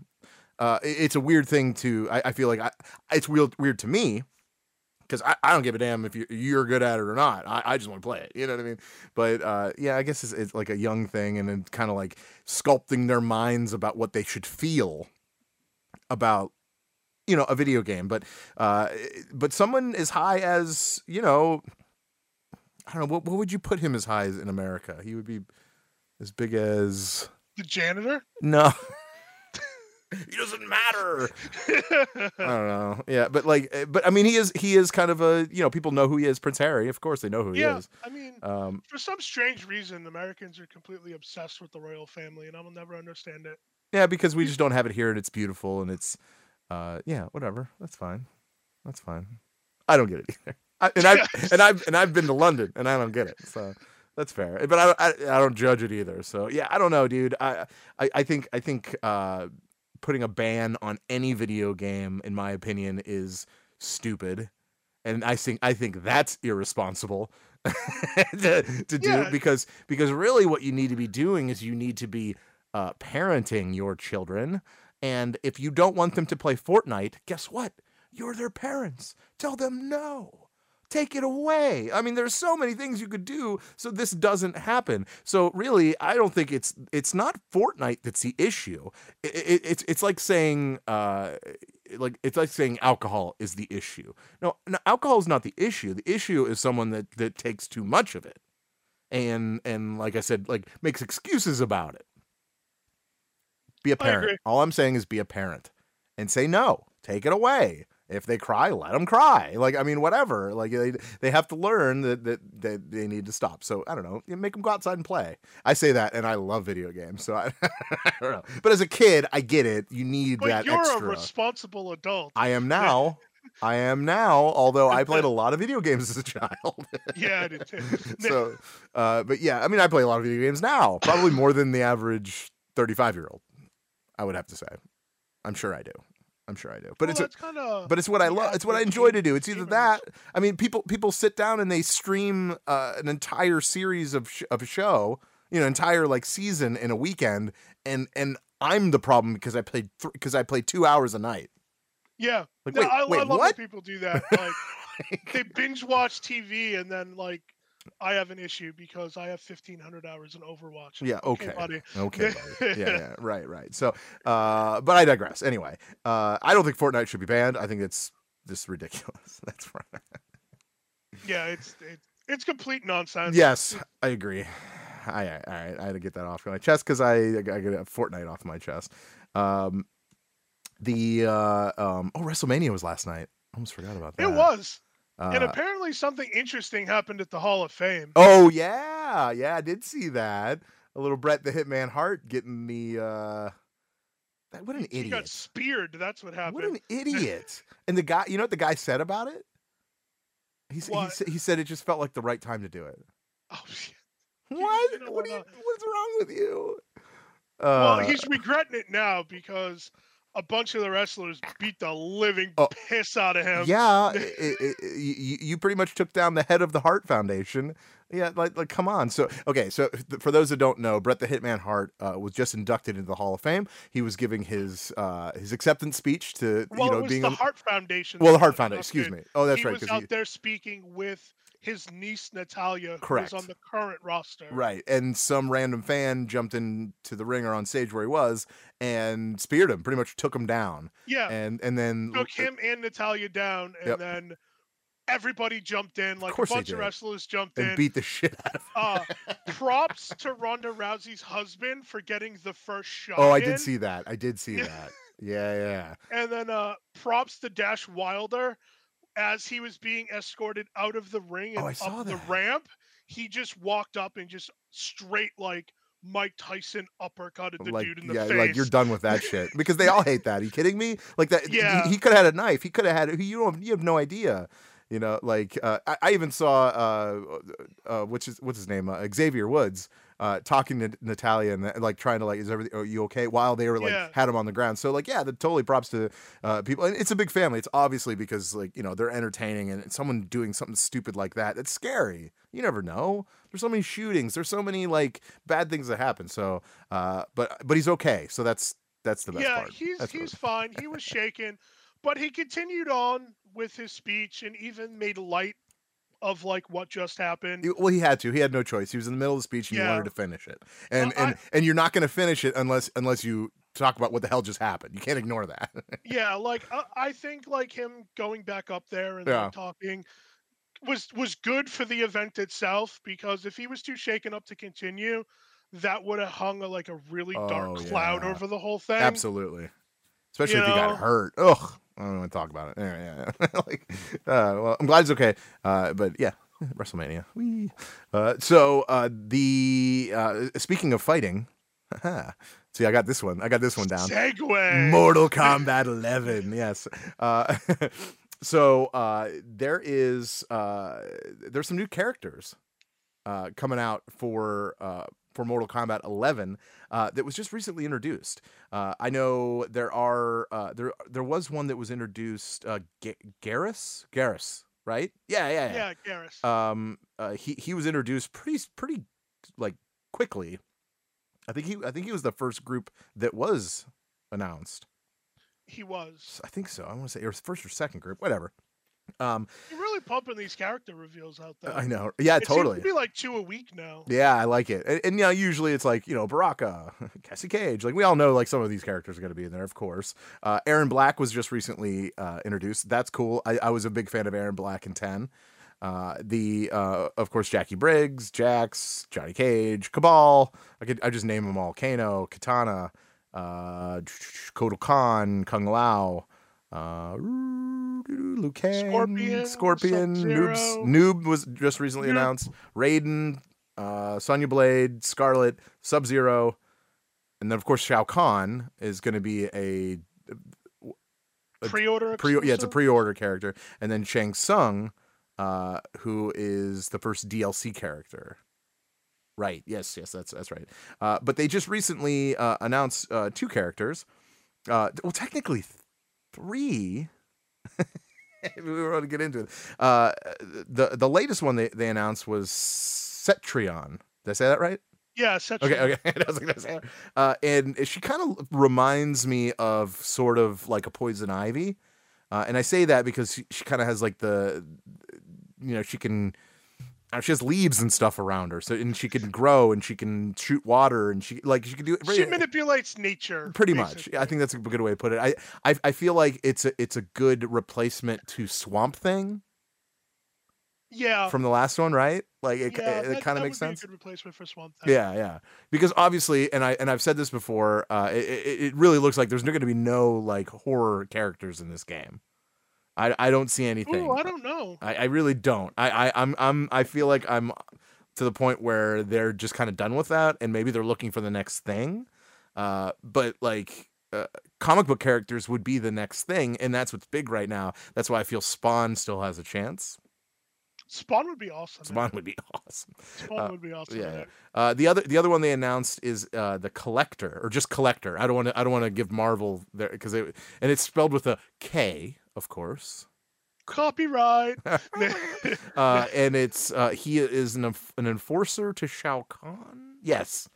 [SPEAKER 6] uh, it- it's a weird thing to. I, I feel like I, it's weird weird to me because I, I don't give a damn if you're, you're good at it or not. I, I just want to play it. You know what I mean? But uh, yeah, I guess it's, it's like a young thing, and then kind of like sculpting their minds about what they should feel about you know a video game. But uh, but someone as high as you know, I don't know what what would you put him as high as in America? He would be as big as
[SPEAKER 10] The janitor.
[SPEAKER 6] no. he doesn't matter. I don't know. Yeah, but like, eh, but I mean, he is he is kind of a you know people know who he is, Prince Harry. Of course, they know who he
[SPEAKER 10] yeah,
[SPEAKER 6] is.
[SPEAKER 10] I mean,
[SPEAKER 6] Um,
[SPEAKER 10] for some strange reason, Americans are completely obsessed with the royal family, and I will never understand it.
[SPEAKER 6] yeah, because we just don't have it here, and it's beautiful, and it's, uh, yeah, whatever. That's fine. That's fine. I don't get it either. I, and I and I've and I've been to London, and I don't get it. So that's fair. But I, I I don't judge it either. So yeah, I don't know, dude. I I, I think I think uh, putting a ban on any video game, in my opinion, is stupid, and I think I think that's irresponsible to, to do
[SPEAKER 10] Yeah.
[SPEAKER 6] because because really what you need to be doing is you need to be uh, parenting your children, and if you don't want them to play Fortnite, guess what? You're their parents. Tell them no. Take it away. I mean, there's so many things you could do so this doesn't happen. So really, I don't think it's it's not Fortnite that's the issue. I- I- it's it's like saying uh like it's like saying alcohol is the issue. No, no, alcohol is not the issue. The issue is someone that that takes too much of it, and and like I said, like makes excuses about it. Be a parent. All I'm saying is be a parent and say no. Take it away. If they cry, let them cry. Like I mean, whatever. Like they they have to learn that that, that they need to stop. So I don't know. You Make them go outside and play. I say that, and I love video games. So I, I don't know. But as a kid, I get it. You need
[SPEAKER 10] But
[SPEAKER 6] that
[SPEAKER 10] you're
[SPEAKER 6] extra.
[SPEAKER 10] a responsible adult.
[SPEAKER 6] I am now. I am now. Although I played a lot of video games as a child.
[SPEAKER 10] yeah, I did too.
[SPEAKER 6] so, uh, but yeah, I mean, I play a lot of video games now. Probably more than the average thirty-five year old. I would have to say. I'm sure I do. I'm sure I do. But
[SPEAKER 10] Well,
[SPEAKER 6] it's
[SPEAKER 10] kind of.
[SPEAKER 6] but it's what I love. It's what I enjoy to do. It's either that. I mean, people people sit down and they stream uh, an entire series of sh- of a show, you know, entire like season in a weekend, and and I'm the problem because I played because I played two hours a night.
[SPEAKER 10] Yeah.
[SPEAKER 6] Like,
[SPEAKER 10] no,
[SPEAKER 6] wait,
[SPEAKER 10] I,
[SPEAKER 6] wait,
[SPEAKER 10] I love
[SPEAKER 6] what?
[SPEAKER 10] when people do that. Like they binge watch TV and then like I have an issue because I have fifteen hundred hours in Overwatch.
[SPEAKER 6] Yeah. Okay.
[SPEAKER 10] buddy.
[SPEAKER 6] Okay. buddy. Yeah. Yeah. Right. Right. So, uh, but I digress. Anyway, uh, I don't think Fortnite should be banned. I think it's just ridiculous. That's right.
[SPEAKER 10] Yeah, it's it's it's complete nonsense.
[SPEAKER 6] Yes, I agree. I, I, all right, I had to get that off my chest because I, I got Fortnite off my chest. Um, the uh, um, oh, WrestleMania was last night. I almost forgot about that.
[SPEAKER 10] It was. And
[SPEAKER 6] Uh,
[SPEAKER 10] apparently something interesting happened at the Hall of Fame.
[SPEAKER 6] Oh yeah, yeah, I did see that. a little Bret the Hitman Hart getting the. uh that, What an idiot.
[SPEAKER 10] He got speared. That's what happened.
[SPEAKER 6] What an idiot! and the guy, you know what the guy said about it? He, s- he, he said it just felt like the right time to do it.
[SPEAKER 10] Oh, shit.
[SPEAKER 6] What? What? You, what's wrong with you?
[SPEAKER 10] well,
[SPEAKER 6] Uh,
[SPEAKER 10] he's regretting it now because a bunch of the wrestlers beat the living
[SPEAKER 6] Oh,
[SPEAKER 10] piss out of him.
[SPEAKER 6] yeah, i i i you, you pretty much took down the head of the Hart Foundation. Yeah, like, like come on. So, okay, so for those that don't know, Bret the Hitman Hart uh, was just inducted into the Hall of Fame. He was giving his uh, his acceptance speech to
[SPEAKER 10] Well,
[SPEAKER 6] you know
[SPEAKER 10] it was
[SPEAKER 6] being
[SPEAKER 10] the
[SPEAKER 6] a-
[SPEAKER 10] Hart Foundation.
[SPEAKER 6] well, the Hart Foundation. Excuse me. Oh, that's
[SPEAKER 10] he
[SPEAKER 6] right.
[SPEAKER 10] was out
[SPEAKER 6] he-
[SPEAKER 10] there speaking with his niece Natalya,
[SPEAKER 6] Correct.
[SPEAKER 10] was on the current roster.
[SPEAKER 6] Right. And some random fan jumped into the ring or on stage where he was and speared him, pretty much took him down.
[SPEAKER 10] Yeah.
[SPEAKER 6] And and then
[SPEAKER 10] took him and Natalya down, and
[SPEAKER 6] Yep.
[SPEAKER 10] then everybody jumped in. Like a bunch of wrestlers jumped
[SPEAKER 6] and
[SPEAKER 10] in.
[SPEAKER 6] beat the shit out of him.
[SPEAKER 10] uh, props to Ronda Rousey's husband for getting the first shot.
[SPEAKER 6] Oh, I
[SPEAKER 10] in,
[SPEAKER 6] did see that. I did see that. Yeah, yeah.
[SPEAKER 10] And then uh, props to Dash Wilder as he was being escorted out of the ring and
[SPEAKER 6] Oh, I saw
[SPEAKER 10] up the ramp. He just walked up and just straight like Mike Tyson uppercutted the
[SPEAKER 6] like
[SPEAKER 10] dude in the
[SPEAKER 6] yeah,
[SPEAKER 10] face.
[SPEAKER 6] like you're done with that shit because they all hate that. Are you kidding me? Like that. he-
[SPEAKER 10] Yeah.
[SPEAKER 6] He, could have had a knife. He could have had. You don't. You have no idea. You know, like uh, I, I even saw uh, uh, what's his what's his name uh, Xavier Woods uh, talking to Natalya and uh, like trying to like is everything are you okay while they were like
[SPEAKER 10] Yeah.
[SPEAKER 6] had him on the ground. So like yeah, the totally props to uh, people. And it's a big family. It's obviously because like you know they're entertaining and someone doing something stupid like that. It's scary. You never know. There's so many shootings. There's so many like bad things that happen. So uh, but but he's okay. So that's that's the best
[SPEAKER 10] yeah,
[SPEAKER 6] part.
[SPEAKER 10] he's
[SPEAKER 6] That's
[SPEAKER 10] he's fine. He was shaken, but he continued on with his speech and even made light of like what just happened.
[SPEAKER 6] Well, he had to. He had no choice. He was in the middle of the speech and he wanted to finish it. And
[SPEAKER 10] Well,
[SPEAKER 6] and and you're not going to finish it unless unless you talk about what the hell just happened. You can't ignore that.
[SPEAKER 10] yeah, like I, I think like him going back up there and like, talking was was good for the event itself because if he was too shaken up to continue, that would have hung a, like a really dark
[SPEAKER 6] Oh,
[SPEAKER 10] cloud
[SPEAKER 6] yeah.
[SPEAKER 10] over the whole thing.
[SPEAKER 6] Absolutely. Especially
[SPEAKER 10] You
[SPEAKER 6] if he got hurt. Ugh. I don't want to talk about it. Anyway, yeah, yeah. like, uh, well, I'm glad it's okay. Uh, but yeah, WrestleMania. Uh, so uh, the uh, speaking of fighting, see, I got this one. I got this one down.
[SPEAKER 10] Segue.
[SPEAKER 6] Mortal Kombat 11. Yes. Uh, so uh, there is uh, there's some new characters uh, coming out for uh, for Mortal Kombat 11 uh, that was just recently introduced. Uh, I know there are uh, there there was one that was introduced. Uh, Ga- Geras, Geras, right? Yeah, yeah, yeah.
[SPEAKER 10] Yeah, Geras.
[SPEAKER 6] Um, uh, he he was introduced pretty pretty like quickly. I think he I think he was the first group that was announced.
[SPEAKER 10] he was.
[SPEAKER 6] I think so. I want to say it was first or second group, whatever. Um,
[SPEAKER 10] You're really pumping these character reveals out there.
[SPEAKER 6] I know. Yeah,
[SPEAKER 10] It seems to be like two a week now.
[SPEAKER 6] Yeah, I like it. And, and you know, usually it's like, you know, Baraka, Cassie Cage. Like we all know like some of these characters are going to be in there, of course. Uh, Erron Black was just recently uh, introduced. That's cool. I, I was a big fan of Erron Black in 10. Uh, the uh, of course Jacqui Briggs, Jax, Johnny Cage, Kabal. I could I just name them all. Kano, Katana, uh, Kotal Khan, Kung Lao, uh, Liu Kang,
[SPEAKER 10] Scorpion,
[SPEAKER 6] Scorpion, Noob,
[SPEAKER 10] Sub-Zero.
[SPEAKER 6] Noob was just recently
[SPEAKER 10] Noob.
[SPEAKER 6] announced. Raiden, uh, Sonya Blade, Skarlet, Sub Zero, and then of course Shao Kahn is going to be a a
[SPEAKER 10] Pre-order.
[SPEAKER 6] pre yeah it's a pre-order character, and then Shang Tsung, uh, who is the first DLC character. Right. Yes. Yes. That's that's right. Uh, but they just recently uh, announced uh, two characters. Uh, well, technically three. we were going to get into it. Uh, the the latest one they, they announced was Cetrion. Did I say that right?
[SPEAKER 10] Yeah, such
[SPEAKER 6] Okay, okay. I was gonna uh, and she kind of reminds me of sort of like a poison ivy, uh, and I say that because she, she kind of has like the, you know, she can, she has leaves and stuff around her, so and she can grow and she can shoot water and she like she can do
[SPEAKER 10] She manipulates nature.
[SPEAKER 6] pretty much. I think that's a good way to put it. I, I I feel like it's a it's a good replacement to Swamp Thing
[SPEAKER 10] Yeah.
[SPEAKER 6] from the last one, right? Like it,
[SPEAKER 10] yeah,
[SPEAKER 6] it,
[SPEAKER 10] that-
[SPEAKER 6] kind of makes
[SPEAKER 10] would be a
[SPEAKER 6] sense.
[SPEAKER 10] good replacement for Swamp Thing.
[SPEAKER 6] Yeah, yeah. Because obviously, and I and I've said this before, uh, it, it it really looks like there's going to be no like horror characters in this game. I I don't see anything.
[SPEAKER 10] Ooh, I don't know.
[SPEAKER 6] I, I really don't. I, I I'm I'm I feel like I'm to the point where they're just kind of done with that and maybe they're looking for the next thing. Uh, but like uh, comic book characters would be the next thing, and that's what's big right now. That's why I feel Spawn still has a chance.
[SPEAKER 10] Spawn would be awesome.
[SPEAKER 6] Spawn would be awesome.
[SPEAKER 10] Spawn
[SPEAKER 6] uh,
[SPEAKER 10] would be awesome.
[SPEAKER 6] yeah.
[SPEAKER 10] man.
[SPEAKER 6] Uh, the other the other one they announced is uh, the Kollector or just Kollector. I don't want to I don't want to give Marvel there because it and it's spelled with a K, of course.
[SPEAKER 10] Copyright.
[SPEAKER 6] uh, and it's uh, he is an an enforcer to Shao Kahn. Yes.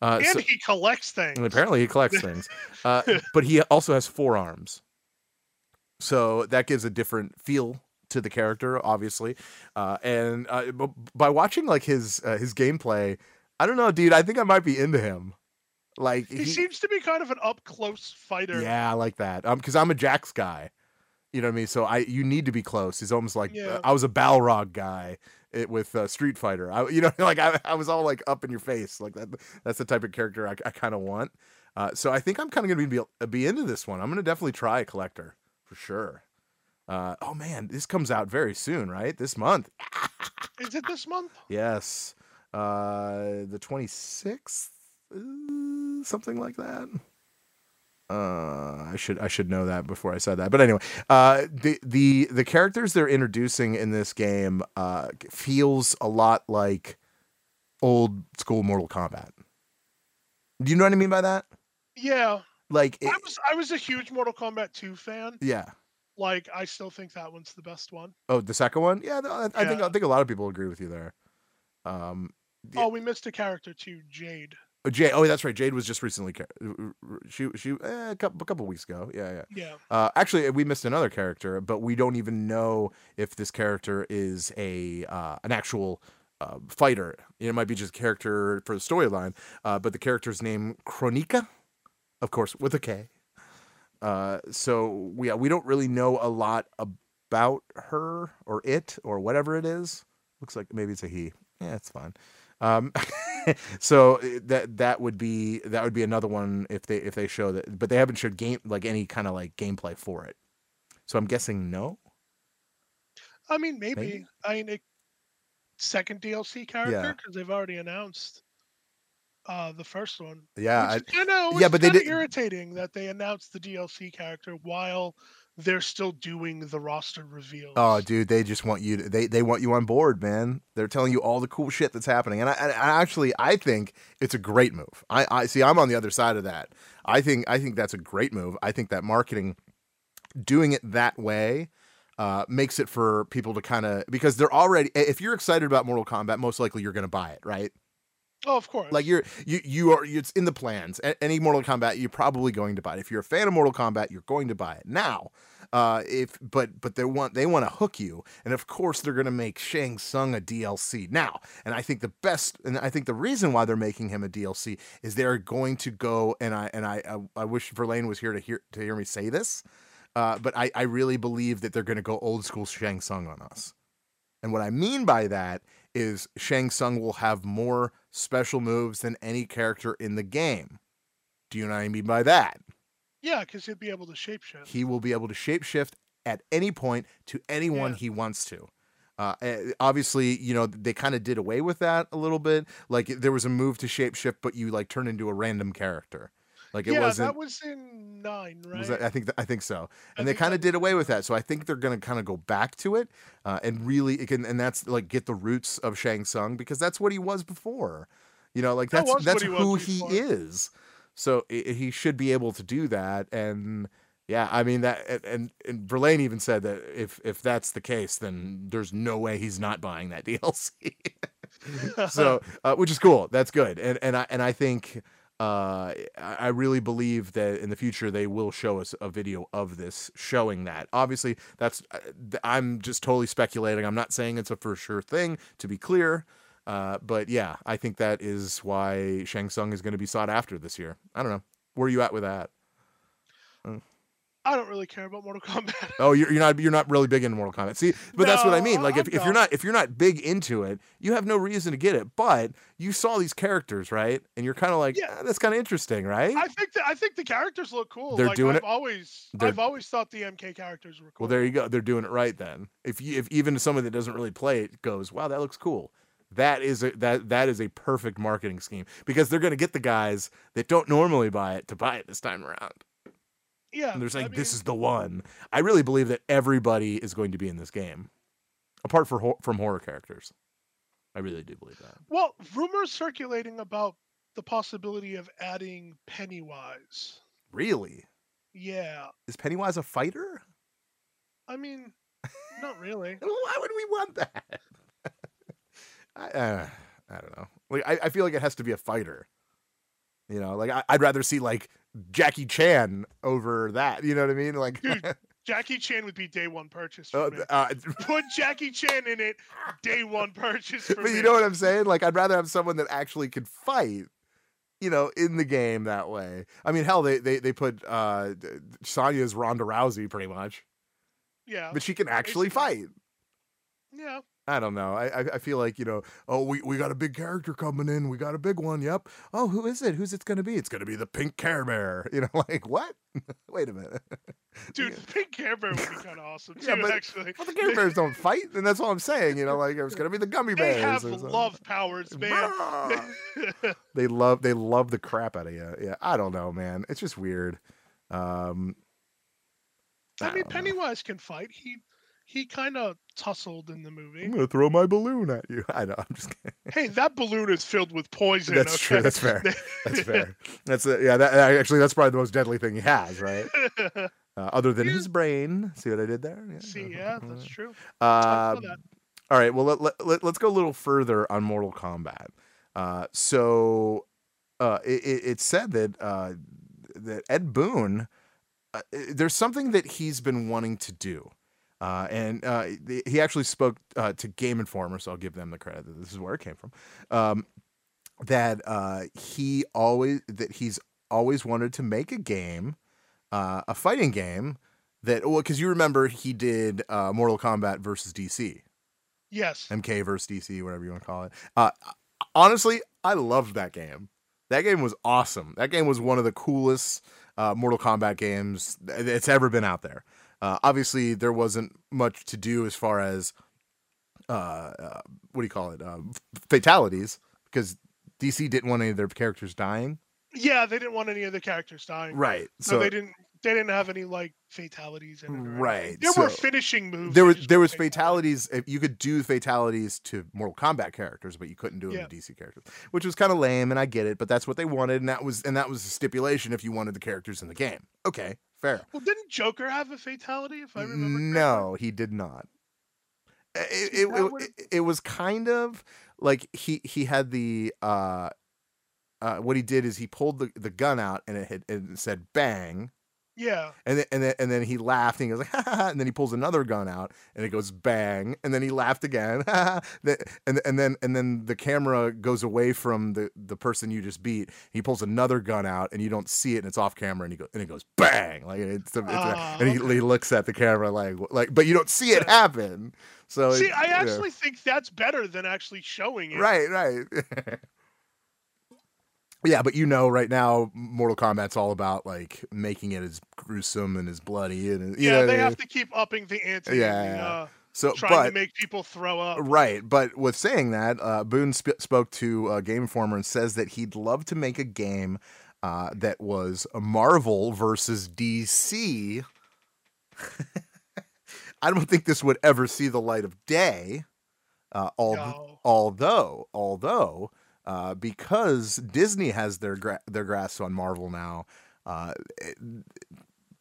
[SPEAKER 6] Uh,
[SPEAKER 10] and
[SPEAKER 6] so-
[SPEAKER 10] he collects things.
[SPEAKER 6] and apparently he collects things, uh, but he also has four arms, so that gives a different feel to the character, obviously. Uh, and uh, b- by watching like his uh, his gameplay, I don't know, dude. I think I might be into him. Like
[SPEAKER 10] he, seems to be kind of an up close fighter.
[SPEAKER 6] yeah, I like that. Um, because I'm a Jax guy. You know what I mean? So I you need to be close. He's almost like
[SPEAKER 10] Yeah.
[SPEAKER 6] I was a Balrog guy it, with uh, Street Fighter. I you know like I, I was all like up in your face like that. That's the type of character I, I kind of want. Uh, so I think I'm kind of gonna be be into this one. I'm gonna definitely try a Kollector for sure. Uh, oh man, this comes out very soon, right? This month.
[SPEAKER 10] Is it this month?
[SPEAKER 6] Yes, uh, the 26th, uh, something like that. Uh, I should I should know that before I said that. But anyway, uh, the the the characters they're introducing in this game uh, feels a lot like old school Mortal Kombat. Do you know what I mean by that?
[SPEAKER 10] Yeah.
[SPEAKER 6] Like, it,
[SPEAKER 10] I was I was a huge Mortal Kombat 2 fan.
[SPEAKER 6] yeah.
[SPEAKER 10] Like I still think that one's the best one.
[SPEAKER 6] Oh, the second one. Yeah, I, I think I think a lot of people agree with you there. Um,
[SPEAKER 10] Oh, we missed a character too, Jade.
[SPEAKER 6] Oh, Jade. Oh, that's right. Jade was just recently. She she eh, a couple a couple weeks ago. Yeah, yeah.
[SPEAKER 10] Yeah.
[SPEAKER 6] Uh, actually, we missed another character, but we don't even know if this character is a uh, an actual uh, fighter. It might be just a character for the storyline. Uh, but the character's name Kronika, of course, with a K. Uh, so we we don't really know a lot about her or it or whatever it is. Looks like maybe it's a he. Yeah, it's fine. Um, so uh, that that would be that would be another one if they if they show that, but they haven't showed game like any kind of like gameplay for it. So I'm guessing no.
[SPEAKER 10] I mean, maybe.
[SPEAKER 6] Maybe.
[SPEAKER 10] I mean, a second DLC character
[SPEAKER 6] Yeah.
[SPEAKER 10] because they've already announced uh the first one.
[SPEAKER 6] Yeah,
[SPEAKER 10] Which, I know.
[SPEAKER 6] yeah, but they did-
[SPEAKER 10] irritating that they announced the DLC character while they're still doing the roster reveal.
[SPEAKER 6] Oh, dude, they just want you. To, they they want you on board, man. They're telling you all the cool shit that's happening, and I, and I actually I think it's a great move. I I see. I'm on the other side of that. I think I think that's a great move. I think that marketing, doing it that way, uh, makes it for people to kind of because they're already. If you're excited about Mortal Kombat, most likely you're going to buy it, right?
[SPEAKER 10] Oh, of course.
[SPEAKER 6] Like you're you you are it's in the plans. A- Any Mortal Kombat, you're probably going to buy it. If you're a fan of Mortal Kombat, you're going to buy it now. Uh, if but but they want they want to hook you, and of course they're going to make Shang Tsung a DLC now. And I think the best, and I think the reason why they're making him a DLC is they're going to go. And I and I I, I wish Verlaine was here to hear to hear me say this, uh, but I I really believe that they're going to go old school Shang Tsung on us. And what I mean by that is Shang Tsung will have more special moves than any character in the game. Do you know what I mean by that?
[SPEAKER 10] yeah, because he'd be able to shapeshift.
[SPEAKER 6] He will be able to shapeshift at any point to anyone
[SPEAKER 10] Yeah.
[SPEAKER 6] he wants to. Uh, eh, obviously, you know they kind of did away with that a little bit. Like there was a move to shapeshift, but you like turn into a random character. Like it
[SPEAKER 10] yeah,
[SPEAKER 6] wasn't.
[SPEAKER 10] that was in nine, right?
[SPEAKER 6] Was that, I think I think so,
[SPEAKER 10] I
[SPEAKER 6] and they kind of did away with that. So I think they're going to kind of go back to it, uh, and really, it can, and that's like get the roots of Shang Tsung because that's what he was before. You know, like that's
[SPEAKER 10] was
[SPEAKER 6] that's
[SPEAKER 10] he
[SPEAKER 6] who he
[SPEAKER 10] before.
[SPEAKER 6] is. So i he should be able to do that, and yeah, I mean that, and- and and Verlaine even said that if if that's the case, then there's no way he's not buying that DLC. so uh, which is cool that's good and and i and i think uh I really believe that in the future they will show us a video of this showing that. Obviously, that's uh, I'm just totally speculating. I'm not saying it's a for sure thing to be clear. Uh, but yeah, I think that is why Shang Tsung is going to be sought after this year. I don't know. Where are you at with that?
[SPEAKER 10] I don't really care about Mortal Kombat.
[SPEAKER 6] Oh, you're, you're not you're not really big into Mortal Kombat. See, but that's what I mean. Like if,
[SPEAKER 10] I'm
[SPEAKER 6] if you're
[SPEAKER 10] not.
[SPEAKER 6] if you're not big into it, you have no reason to get it. But you saw these characters, right? And you're kind of like,
[SPEAKER 10] Yeah.
[SPEAKER 6] "Ah, that's kind of interesting, right?
[SPEAKER 10] I think that I think the characters look cool.
[SPEAKER 6] They're
[SPEAKER 10] like,
[SPEAKER 6] doing
[SPEAKER 10] I've
[SPEAKER 6] it-
[SPEAKER 10] Always,
[SPEAKER 6] they're-
[SPEAKER 10] I've always thought the MK characters were cool.
[SPEAKER 6] Well, there you go. They're doing it right then. If you if even someone that doesn't really play it goes, wow, that looks cool, that is a that that is a perfect marketing scheme because they're going to get the guys that don't normally buy it to buy it this time around.
[SPEAKER 10] Yeah,
[SPEAKER 6] And they're saying
[SPEAKER 10] I
[SPEAKER 6] this is the one. I really believe that everybody is going to be in this game, apart for, from horror characters. I really do believe that.
[SPEAKER 10] Well, rumors circulating about the possibility of adding Pennywise.
[SPEAKER 6] Really,
[SPEAKER 10] Yeah,
[SPEAKER 6] is Pennywise a fighter?
[SPEAKER 10] I mean, not really.
[SPEAKER 6] Why would we want that? I, uh, I don't know. Like I, I feel like it has to be a fighter. You know, like I, I'd rather see like Jackie Chan over that. You know what I mean? Like,
[SPEAKER 10] Dude, Jackie Chan would be day one purchase for
[SPEAKER 6] uh,
[SPEAKER 10] me.
[SPEAKER 6] uh,
[SPEAKER 10] Put Jackie Chan in it, day one purchase for
[SPEAKER 6] but
[SPEAKER 10] me.
[SPEAKER 6] you know what I'm saying? Like, I'd rather have someone that actually could fight. You know, in the game that way. I mean, hell, they they they put uh Sonya's Ronda Rousey pretty much,
[SPEAKER 10] Yeah,
[SPEAKER 6] but she can actually fight.
[SPEAKER 10] yeah.
[SPEAKER 6] I don't know. I, I I feel like you know. Oh, we, we got a big character coming in. We got a big one. Yep. Oh, who is it? Who's it going to be? It's going to be the Pink Care Bear. You know, like what? Wait a minute.
[SPEAKER 10] Dude, Pink Care Bear would be kind of awesome too.
[SPEAKER 6] Yeah, but-
[SPEAKER 10] actually,
[SPEAKER 6] Well, the Care Bears don't fight, and that's all I'm saying. You know, like it's going to be the Gummy Bears. they have
[SPEAKER 10] love powers, man.
[SPEAKER 6] They love they love the crap out of you. Yeah, I don't know, man. It's just weird. Um,
[SPEAKER 10] I mean,
[SPEAKER 6] don't know.
[SPEAKER 10] Pennywise can fight. He he kind of tussled in the movie.
[SPEAKER 6] I'm gonna throw my balloon at you. I know. I'm just kidding.
[SPEAKER 10] Hey, that balloon is filled with poison.
[SPEAKER 6] That's
[SPEAKER 10] okay?
[SPEAKER 6] true. That's fair. That's fair. That's a, yeah. That actually, that's probably the most deadly thing he has, right? Uh, other than his brain. See what I did there?
[SPEAKER 10] See, yeah, that's true.
[SPEAKER 6] Uh,
[SPEAKER 10] that.
[SPEAKER 6] all right. Well, let, let, let, us go a little further on Mortal Kombat. Uh, so uh, it, it, it said that uh, that Ed Boon, uh, there's something that he's been wanting to do. Uh, and uh, the- he actually spoke uh, to Game Informer, so I'll give them the credit that this is where it came from. Um, that uh, he always that he's always wanted to make a game, uh, a fighting game that well, because you remember he did uh, Mortal Kombat versus DC,
[SPEAKER 10] Yes.
[SPEAKER 6] MK versus DC, whatever you want to call it. Uh, honestly, I loved that game. That game was awesome. That game was one of the coolest uh, Mortal Kombat games that's ever been out there. Uh, obviously, there wasn't much to do as far as uh, uh, what do you call it? Uh, fatalities, because DC didn't want any of their characters dying.
[SPEAKER 10] Yeah, they didn't want any of the characters dying.
[SPEAKER 6] Right.
[SPEAKER 10] So,
[SPEAKER 6] So
[SPEAKER 10] they didn't. They didn't have any like fatalities in it.
[SPEAKER 6] Right,
[SPEAKER 10] There were finishing moves.
[SPEAKER 6] there was there was fatalities. if You could do fatalities to Mortal Kombat characters, but you couldn't do them
[SPEAKER 10] Yeah.
[SPEAKER 6] to DC characters, which was kind of lame. And I get it, but that's what they wanted, and that was and that was the stipulation if you wanted the characters in the game. Okay, fair.
[SPEAKER 10] Well, didn't Joker have a fatality? If I remember. correctly?
[SPEAKER 6] No, he did not. It, it, it, it, it was kind of like he he had the uh uh what he did is he pulled the, the gun out and it had and it said bang
[SPEAKER 10] Yeah.
[SPEAKER 6] and then, and then and then he laughed and he goes like ha, ha, ha, and then he pulls another gun out and it goes bang and then he laughed again ha, ha, and and then and then the camera goes away from the the person you just beat. He pulls another gun out and you don't see it and it's off camera and he goes and it goes bang. Like it's, it's
[SPEAKER 10] Ah,
[SPEAKER 6] and he, he looks at the camera like like but you don't see it happen. So
[SPEAKER 10] See,
[SPEAKER 6] it-
[SPEAKER 10] I
[SPEAKER 6] you know.
[SPEAKER 10] actually think that's better than actually showing it.
[SPEAKER 6] right right yeah but you know right now mortal kombat's all about like making it as gruesome and as bloody and you
[SPEAKER 10] Yeah,
[SPEAKER 6] know
[SPEAKER 10] they have to keep upping the ante.
[SPEAKER 6] Yeah,
[SPEAKER 10] and, uh,
[SPEAKER 6] so
[SPEAKER 10] trying
[SPEAKER 6] but
[SPEAKER 10] to make people throw up.
[SPEAKER 6] Right, but with saying that, uh, Boon sp- spoke to uh, Game Informer and says that he'd love to make a game uh, that was Marvel versus DC. I don't think this would ever see the light of day. Uh, al-
[SPEAKER 10] No.
[SPEAKER 6] Although, although, uh, because Disney has their gra- their grasp on Marvel now, uh,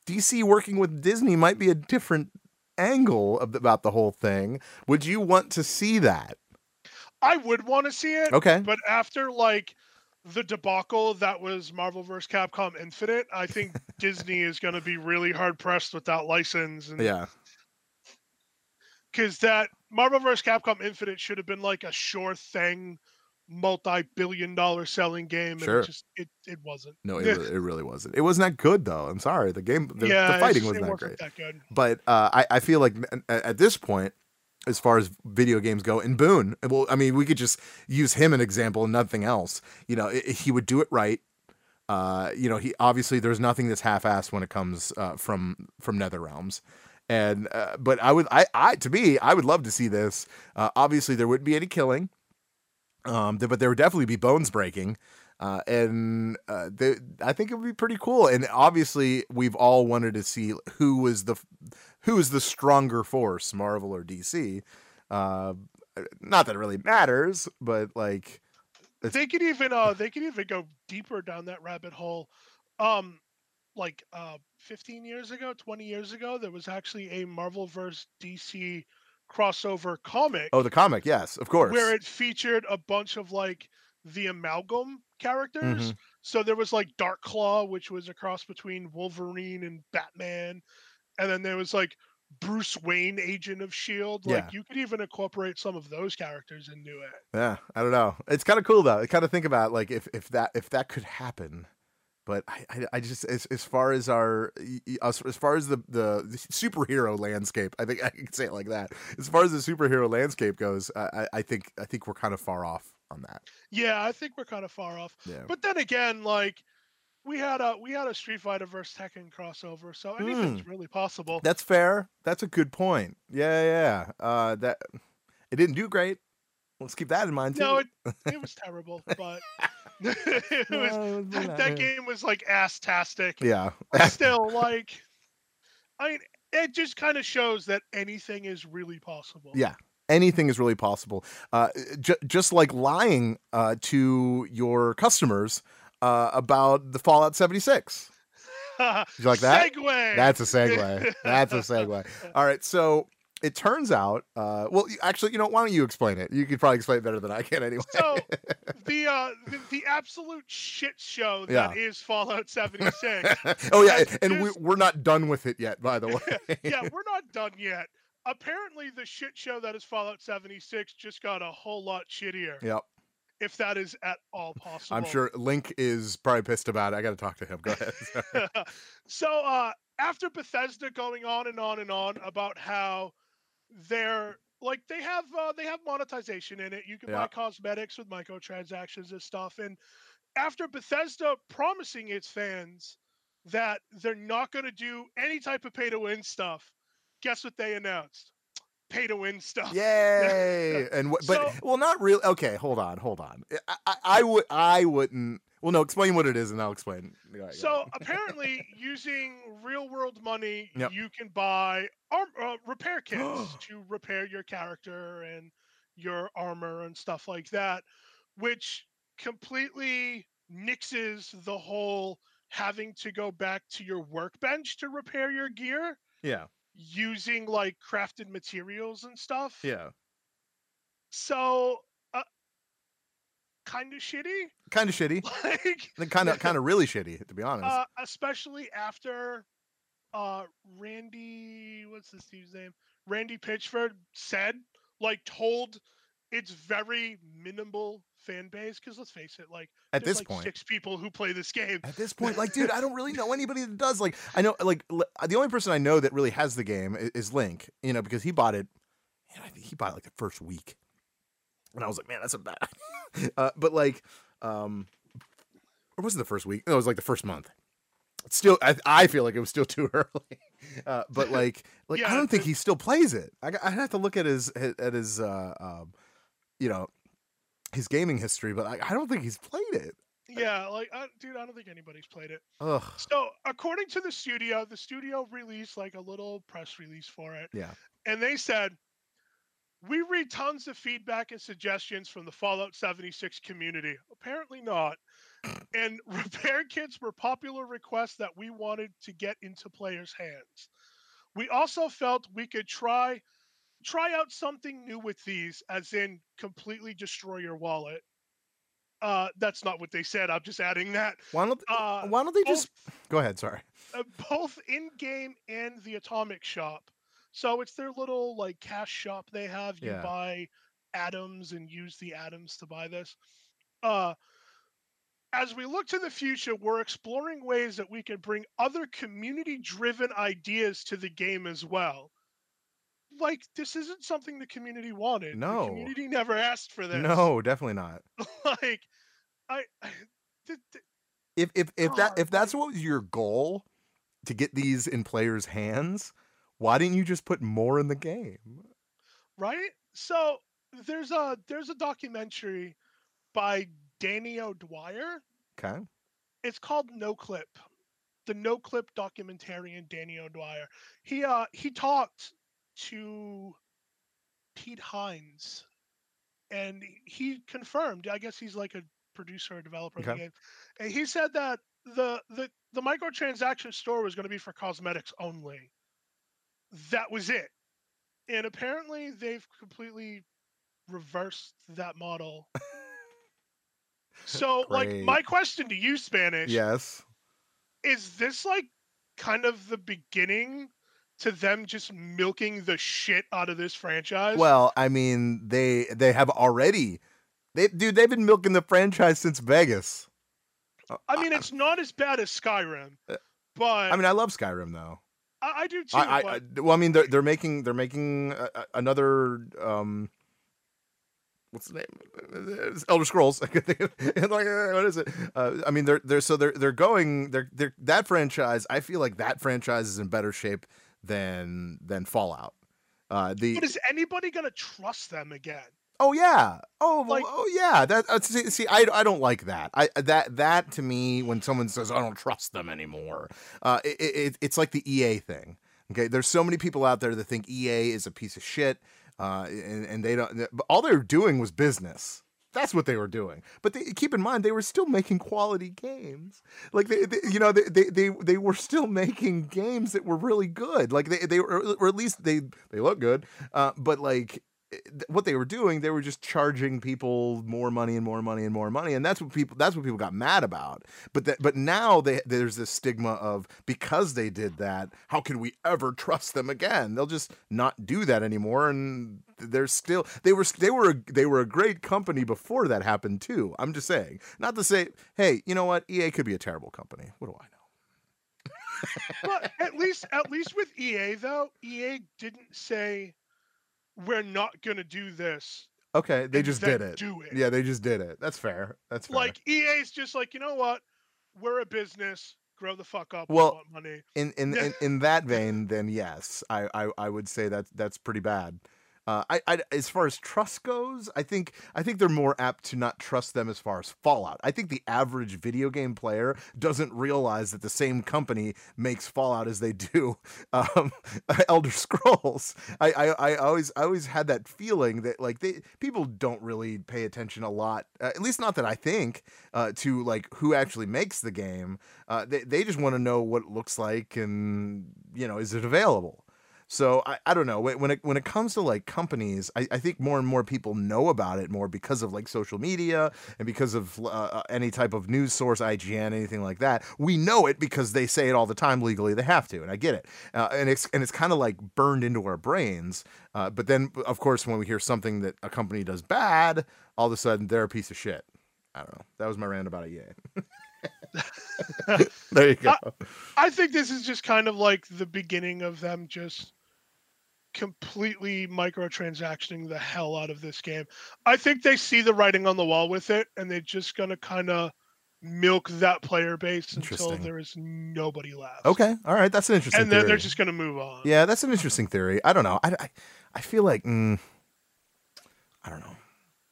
[SPEAKER 6] DC working with Disney might be a different angle of, about the whole thing. Would you want to see that?
[SPEAKER 10] I would want to see it.
[SPEAKER 6] Okay.
[SPEAKER 10] But after like the debacle that was Marvel vs. Capcom Infinite, I think Disney is going to be really hard pressed with that license. And
[SPEAKER 6] Yeah.
[SPEAKER 10] Because that Marvel vs. Capcom Infinite should have been like a sure thing, multi-billion dollar selling game, and
[SPEAKER 6] Sure.
[SPEAKER 10] it just it, it wasn't.
[SPEAKER 6] No, it, really, it really wasn't. It wasn't that good though. I'm sorry. The game, the,
[SPEAKER 10] yeah,
[SPEAKER 6] the fighting
[SPEAKER 10] it
[SPEAKER 6] wasn't that great.
[SPEAKER 10] that good.
[SPEAKER 6] But uh, I, I feel like at this point, as far as video games go, and Boon, well, I mean, we could just use him an example and nothing else. You know, i- he would do it right. Uh, you know, he obviously there's nothing that's half-assed when it comes uh, from from NetherRealms. And uh, but I would I I to me I would love to see this. Uh, obviously there wouldn't be any killing. Um, but there would definitely be bones breaking. Uh, and uh, they, I think it would be pretty cool. And obviously, we've all wanted to see who was the who is the stronger force, Marvel or DC. Uh, not that it really matters, but like
[SPEAKER 10] they could even uh they could even go deeper down that rabbit hole um like uh 15 years ago 20 years ago there was actually a marvel vs dc crossover comic
[SPEAKER 6] oh, the comic, yes, of course.
[SPEAKER 10] where it featured a bunch of like the amalgam characters
[SPEAKER 6] Mhm.
[SPEAKER 10] so there was like dark claw which was a cross between wolverine and batman and then there was like bruce wayne agent of shield like
[SPEAKER 6] Yeah.
[SPEAKER 10] you could even incorporate some of those characters into it
[SPEAKER 6] Yeah, I don't know. It's kind of cool though. I kind of think about like if if that if that could happen, but I I, I just as as far as our as, as far as the, the superhero landscape, I think I can say it like that. As far as the superhero landscape goes, I I- think I think we're kind of far off on that.
[SPEAKER 10] Yeah, I think we're kind of far off.
[SPEAKER 6] Yeah.
[SPEAKER 10] But then again, like we had a we had a Street Fighter versus Tekken crossover, so anything's really possible.
[SPEAKER 6] That's fair. That's a good point. Yeah, yeah. Uh, that it didn't do great. Let's keep that in mind too.
[SPEAKER 10] no, it it was terrible, but it
[SPEAKER 6] No,
[SPEAKER 10] was,
[SPEAKER 6] it
[SPEAKER 10] that, that game was like ass-tastic.
[SPEAKER 6] yeah.
[SPEAKER 10] Still, like, I mean, it just kind of shows that anything is really possible.
[SPEAKER 6] Yeah. Anything is really possible. Uh, j- just like lying uh, to your customers uh, about the Fallout 76.
[SPEAKER 10] Did
[SPEAKER 6] you like that?
[SPEAKER 10] Segue.
[SPEAKER 6] That's a segue. That's a segue. All right. So it turns out, uh, well, actually, you know, why don't you explain it? You could probably explain it better than I can anyway.
[SPEAKER 10] So the uh the, the absolute shit show that is
[SPEAKER 6] Yeah.
[SPEAKER 10] Fallout 76.
[SPEAKER 6] oh, yeah. And we,
[SPEAKER 10] just-
[SPEAKER 6] we're not done with it yet, by the way.
[SPEAKER 10] yeah, we're not done yet. Apparently, the shit show that is Fallout 76 just got a whole lot shittier,
[SPEAKER 6] Yep.
[SPEAKER 10] if that is at all possible.
[SPEAKER 6] I'm sure Link is probably pissed about it. I got to talk to him. Go ahead.
[SPEAKER 10] So, uh, after Bethesda going on and on and on about how they're like they have uh, they have monetization in it. You can buy cosmetics with microtransactions and stuff. And after Bethesda promising its fans that they're not going to do any type of pay to win stuff, guess what they announced? Pay to win stuff.
[SPEAKER 6] Yay! and wh- but
[SPEAKER 10] So-
[SPEAKER 6] well, not really. Okay, hold on, hold on. I, I, I would, I wouldn't. Well, no, explain what it is, and I'll explain. Go
[SPEAKER 10] So apparently, using real world money,
[SPEAKER 6] Yep.
[SPEAKER 10] you can buy arm, uh, repair kits to repair your character and your armor and stuff like that, which completely nixes the whole having to go back to your workbench to repair your gear
[SPEAKER 6] yeah,
[SPEAKER 10] using like crafted materials and stuff.
[SPEAKER 6] yeah,
[SPEAKER 10] So, uh, kind of shitty.
[SPEAKER 6] Kind of shitty.
[SPEAKER 10] Like,
[SPEAKER 6] Kind of, kind of really shitty, to be honest.
[SPEAKER 10] uh, especially after uh Randy, what's this dude's name? Randy Pitchford said, like, told its very minimal fan base. Because let's face it, like,
[SPEAKER 6] At this
[SPEAKER 10] like six people who play this game.
[SPEAKER 6] At this point, like, dude, I don't really know anybody that does. Like, I know, like, the only person I know that really has the game i- is Link. You know, because he bought it. And I think he bought it like the first week, and I was like, man, that's a bad. uh, but like, um, or was it the first week? No, it was like the first month. It's still, I, I feel like it was still too early. Uh, but like, like I don't think he still plays it. I I have to look at his at his uh, um, you know, his gaming history, but I, I don't think he's played it.
[SPEAKER 10] Yeah, like, I, dude, I don't think anybody's played it.
[SPEAKER 6] Ugh.
[SPEAKER 10] So, according to the studio, the studio released like a little press release for it.
[SPEAKER 6] Yeah.
[SPEAKER 10] And they said, We read tons of feedback and suggestions from the Fallout 76 community. Apparently not. and repair kits were popular requests that we wanted to get into players' hands. We also felt we could try try out something new with these, as in completely destroy your wallet. Uh, that's not what they said. I'm just adding that.
[SPEAKER 6] Why don't
[SPEAKER 10] Uh,
[SPEAKER 6] Why don't they
[SPEAKER 10] both-
[SPEAKER 6] just go ahead? Sorry.
[SPEAKER 10] uh, both in game and the atomic shop so it's their little like cash shop they have you
[SPEAKER 6] Yeah.
[SPEAKER 10] buy atoms and use the atoms to buy this uh as we look to the future we're exploring ways that we can bring other community driven ideas to the game as well like this isn't something the community wanted
[SPEAKER 6] No.
[SPEAKER 10] the community never asked for this
[SPEAKER 6] No, definitely not.
[SPEAKER 10] like i th- th-
[SPEAKER 6] If if if that if that's what was your goal to get these in players' hands, why didn't you just put more in the game?
[SPEAKER 10] right? So there's a there's a documentary by Danny O'Dwyer.
[SPEAKER 6] Okay.
[SPEAKER 10] It's called Noclip. The Noclip documentarian Danny O'Dwyer. He uh he talked to Pete Hines and he confirmed, I guess he's like a producer or developer of the
[SPEAKER 6] Okay.
[SPEAKER 10] game. And he said that the the the microtransaction store was going to be for cosmetics only. That was it. And apparently they've completely reversed that model. So, like, my question to you, Spanish,
[SPEAKER 6] Yes.
[SPEAKER 10] is this like kind of the beginning to them just milking the shit out of this franchise?
[SPEAKER 6] Well, I mean, they they have already. They dude, they've been milking the franchise since Vegas.
[SPEAKER 10] I mean, it's not as bad as Skyrim, but
[SPEAKER 6] Uh, I mean, I love Skyrim though.
[SPEAKER 10] I, I do too.
[SPEAKER 6] I, I, well, I mean, they're they're making they're making uh, uh, another um, what's the name? It's Elder Scrolls. I think of- like uh, what is it? Uh, I mean, they're they're so they're they're going they're they're that franchise. I feel like that franchise is in better shape than than Fallout. Uh, the
[SPEAKER 10] but is anybody gonna trust them again?
[SPEAKER 6] Oh yeah. Oh
[SPEAKER 10] Like-
[SPEAKER 6] oh yeah. That uh, see, see I, I don't like that. I that that to me when someone says I don't trust them anymore. Uh, it, it, it's like the EA thing. Okay, there's so many people out there that think EA is a piece of shit, uh, and, and they don't. But all they were doing was business. That's what they were doing. But they, keep in mind, they were still making quality games. Like they, they you know, they, they, they, they were still making games that were really good. Like they, they were, or at least they, they look good. Uh, but like Eh, what they were doing, they were just charging people more money and more money and more money, and that's what people that's what people got mad about. But that but now they, there's this stigma of because they did that, how can we ever trust them again? They'll just not do that anymore, and they're still they were they were a, they were a great company before that happened too. I'm just saying, not to say, hey, you know what, EA could be a terrible company. What do I know?
[SPEAKER 10] but at least at least with EA though, EA didn't say we're not gonna do this.
[SPEAKER 6] Okay, they just did it.
[SPEAKER 10] do it.
[SPEAKER 6] Yeah, they just did it. That's fair. That's fair.
[SPEAKER 10] Like EA's just like, you know what? We're a business. Grow the fuck up.
[SPEAKER 6] Well,
[SPEAKER 10] we want money.
[SPEAKER 6] in in, in in that vein, then yes, I, I I would say that that's pretty bad. Uh, I, I as far as trust goes, I think I think they're more apt to not trust them as far as Fallout. I think the average video game player doesn't realize that the same company makes Fallout as they do um, Elder Scrolls. I, I, I always I always had that feeling that like they people don't really pay attention a lot, uh, at least not that I think, uh, to like who actually makes the game. Uh, they they just want to know what it looks like and you know is it available. So I, I don't know when when it when it comes to like companies, I, I think more and more people know about it more because of like social media and because of uh, uh, any type of news source, IGN, anything like that. We know it because they say it all the time legally. They have to, and I get it. Uh, and it's and it's kind of like burned into our brains. Uh, but then of course when we hear something that a company does bad, all of a sudden they're a piece of shit. I don't know. That was my rant about EA. there you go.
[SPEAKER 10] I think this is just kind of like the beginning of them just completely microtransactioning the hell out of this game. I think they see the writing on the wall with it and they're just gonna kind of milk that player base until there is nobody left.
[SPEAKER 6] Okay, all right, that's an interesting.
[SPEAKER 10] And then they're just gonna move on.
[SPEAKER 6] Yeah, that's an interesting theory. I don't know. I, I, I feel like mm, I don't know.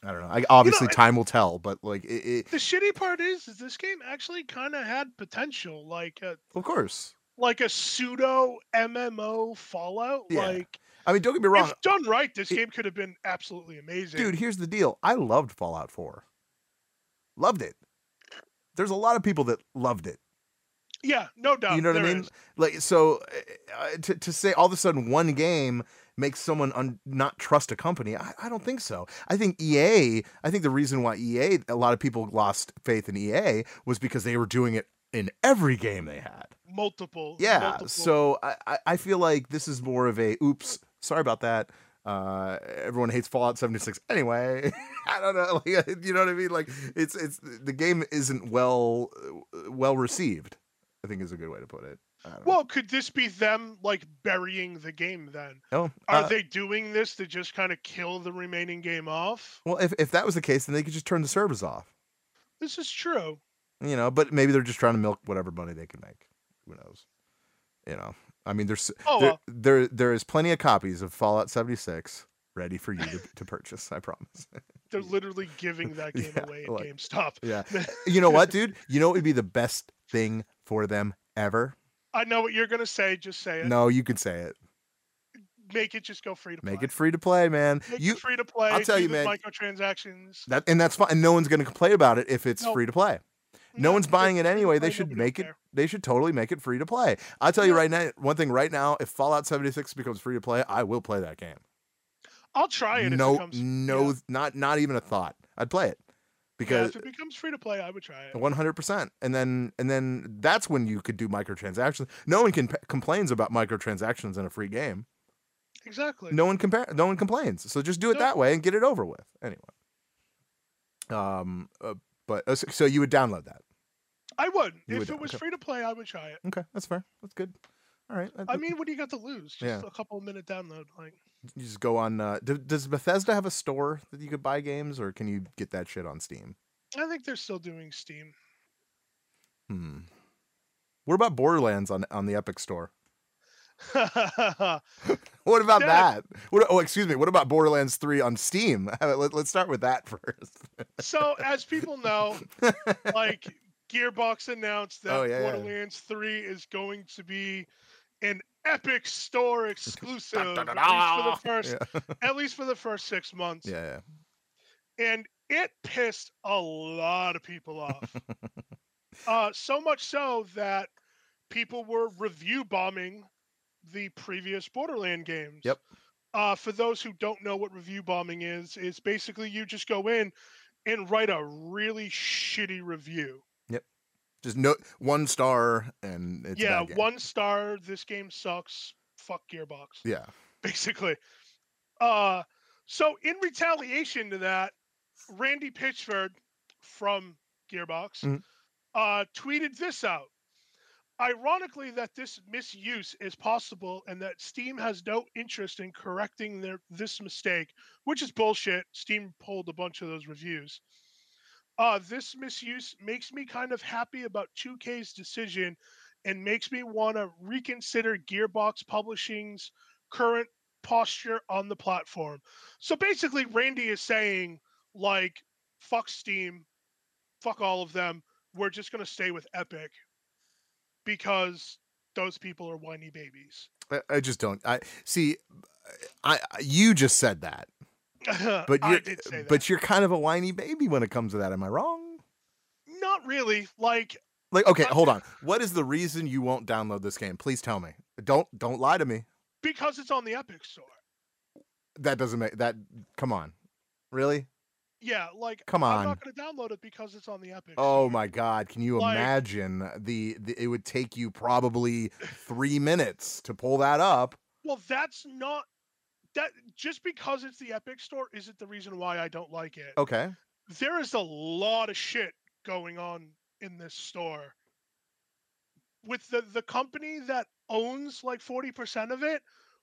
[SPEAKER 6] I don't know. I, obviously,
[SPEAKER 10] I-
[SPEAKER 6] time will tell. But like, it, it,
[SPEAKER 10] The shitty part is, is this game actually kind of had potential, like a
[SPEAKER 6] of course.
[SPEAKER 10] like a pseudo MMO Fallout.
[SPEAKER 6] Yeah.
[SPEAKER 10] Like
[SPEAKER 6] I mean, don't get me wrong,
[SPEAKER 10] if done right, this game could have been absolutely amazing.
[SPEAKER 6] dude. Here's the deal. I loved Fallout 4. Loved it. There's a lot of people that loved it.
[SPEAKER 10] yeah, no doubt.
[SPEAKER 6] you know what I mean?
[SPEAKER 10] is.
[SPEAKER 6] Like, so uh, to to say all of a sudden one game makes someone un- not trust a company, I, I don't think so. I think EA. I think the reason why EA, a lot of people lost faith in EA was because they were doing it in every game they had.
[SPEAKER 10] Multiple.
[SPEAKER 6] Yeah.
[SPEAKER 10] multiple.
[SPEAKER 6] So I- I feel like this is more of a oops, sorry about that. Uh, everyone hates Fallout 76 anyway. I don't know, like, you know what I mean? Like it's it's the game isn't well uh, well received. I think is a good way to put it. Don't know.
[SPEAKER 10] Well, could this be them like burying the game then?
[SPEAKER 6] Oh,
[SPEAKER 10] Are
[SPEAKER 6] uh,
[SPEAKER 10] they doing this to just kind of kill the remaining game off?
[SPEAKER 6] well, if if that was the case, then they could just turn the servers off.
[SPEAKER 10] This is true.
[SPEAKER 6] You know, but maybe they're just trying to milk whatever money they can make. Who knows? You know, I mean, there's
[SPEAKER 10] Oh,
[SPEAKER 6] there,
[SPEAKER 10] well.
[SPEAKER 6] there there is plenty of copies of Fallout 76 ready for you to, to purchase. I promise.
[SPEAKER 10] They're literally giving that game
[SPEAKER 6] Yeah,
[SPEAKER 10] away at
[SPEAKER 6] like-
[SPEAKER 10] GameStop.
[SPEAKER 6] yeah. You know what, dude? You know what would be the best thing for them ever?
[SPEAKER 10] I know what you're gonna say. Just say it.
[SPEAKER 6] No, you can say it.
[SPEAKER 10] Make it just go free to
[SPEAKER 6] Make it free to play, man.
[SPEAKER 10] Make
[SPEAKER 6] You
[SPEAKER 10] it free to play.
[SPEAKER 6] I'll tell you, man.
[SPEAKER 10] Microtransactions.
[SPEAKER 6] that and that's fine. And no one's going to complain about it if it's
[SPEAKER 10] No.
[SPEAKER 6] free to play. No
[SPEAKER 10] No,
[SPEAKER 6] one's buying it anyway. They should make it. They should totally make it free to play. I'll tell you right now. One thing right now, if Fallout 76 becomes free to play, I will play that game.
[SPEAKER 10] I'll try it. if it
[SPEAKER 6] No, no,
[SPEAKER 10] yeah.
[SPEAKER 6] not not even a thought. I'd play it
[SPEAKER 10] Yeah,
[SPEAKER 6] because
[SPEAKER 10] if it becomes free to play, I would try it.
[SPEAKER 6] One hundred percent, and then and then that's when you could do microtransactions. No one can complains about microtransactions in a free game.
[SPEAKER 10] Exactly.
[SPEAKER 6] No one compare. No one complains. So just do it
[SPEAKER 10] No.
[SPEAKER 6] that way and get it over with. Anyway. Um. uh, but uh, so- you would download that.
[SPEAKER 10] I would.
[SPEAKER 6] You
[SPEAKER 10] if
[SPEAKER 6] would,
[SPEAKER 10] it was
[SPEAKER 6] okay.
[SPEAKER 10] free to play, I would try it.
[SPEAKER 6] Okay, that's fair. That's good. All right.
[SPEAKER 10] I mean, what do you got to lose? Just
[SPEAKER 6] Yeah.
[SPEAKER 10] a couple minute download. Like,
[SPEAKER 6] you just go on. Uh, do, does Bethesda have a store that you could buy games, or can you get that shit on Steam?
[SPEAKER 10] I think they're still doing Steam.
[SPEAKER 6] Hmm. What about Borderlands on on the Epic Store? What about
[SPEAKER 10] Yeah.
[SPEAKER 6] that? What, oh, excuse me. What about Borderlands 3 on Steam? Let, us start with that first.
[SPEAKER 10] so, as people know, like Gearbox announced that
[SPEAKER 6] Oh, yeah, yeah.
[SPEAKER 10] Borderlands 3 is going to be an Epic Store exclusive, at least for the first,
[SPEAKER 6] yeah.
[SPEAKER 10] at least for the first six months.
[SPEAKER 6] yeah, yeah.
[SPEAKER 10] and it pissed a lot of people off. uh, so much so that people were review bombing the previous Borderland games.
[SPEAKER 6] Yep.
[SPEAKER 10] Uh, for those who don't know what review bombing is, it's basically you just go in and write a really shitty review. Yep.
[SPEAKER 6] Just no one star and it's a
[SPEAKER 10] yeah, one star. This game sucks. Fuck Gearbox.
[SPEAKER 6] Yeah.
[SPEAKER 10] basically. Uh, so in retaliation to that, Randy Pitchford from Gearbox
[SPEAKER 6] Mhm.
[SPEAKER 10] uh, tweeted this out. Ironically, that this misuse is possible and that Steam has no interest in correcting their this mistake, which is bullshit. Steam pulled a bunch of those reviews. Uh, this misuse makes me kind of happy about 2K's decision and makes me want to reconsider Gearbox Publishing's current posture on the platform. So basically, Randy is saying, like, fuck Steam, fuck all of them. We're just going to stay with Epic because those people are whiny babies.
[SPEAKER 6] I, I just don't. I see. I, I you just said that, but you're
[SPEAKER 10] did say that.
[SPEAKER 6] but you're kind of a whiny baby when it comes to that. Am I wrong?
[SPEAKER 10] Not really. Like,
[SPEAKER 6] Like, okay, hold on. What is the reason you won't download this game? Please tell me. Don't don't lie to me.
[SPEAKER 10] because it's on the Epic Store.
[SPEAKER 6] That doesn't make that. Come on, really?
[SPEAKER 10] Yeah, like,
[SPEAKER 6] Come on, I'm
[SPEAKER 10] not going to download it because it's on the Epic
[SPEAKER 6] Oh my God! Can you
[SPEAKER 10] Like-
[SPEAKER 6] imagine the, the? It would take you probably three minutes to pull that up.
[SPEAKER 10] Well, that's not. That just because it's the Epic Store isn't the reason why I don't like it.
[SPEAKER 6] Okay.
[SPEAKER 10] there is a lot of shit going on in this store with the the company that owns like 40% of it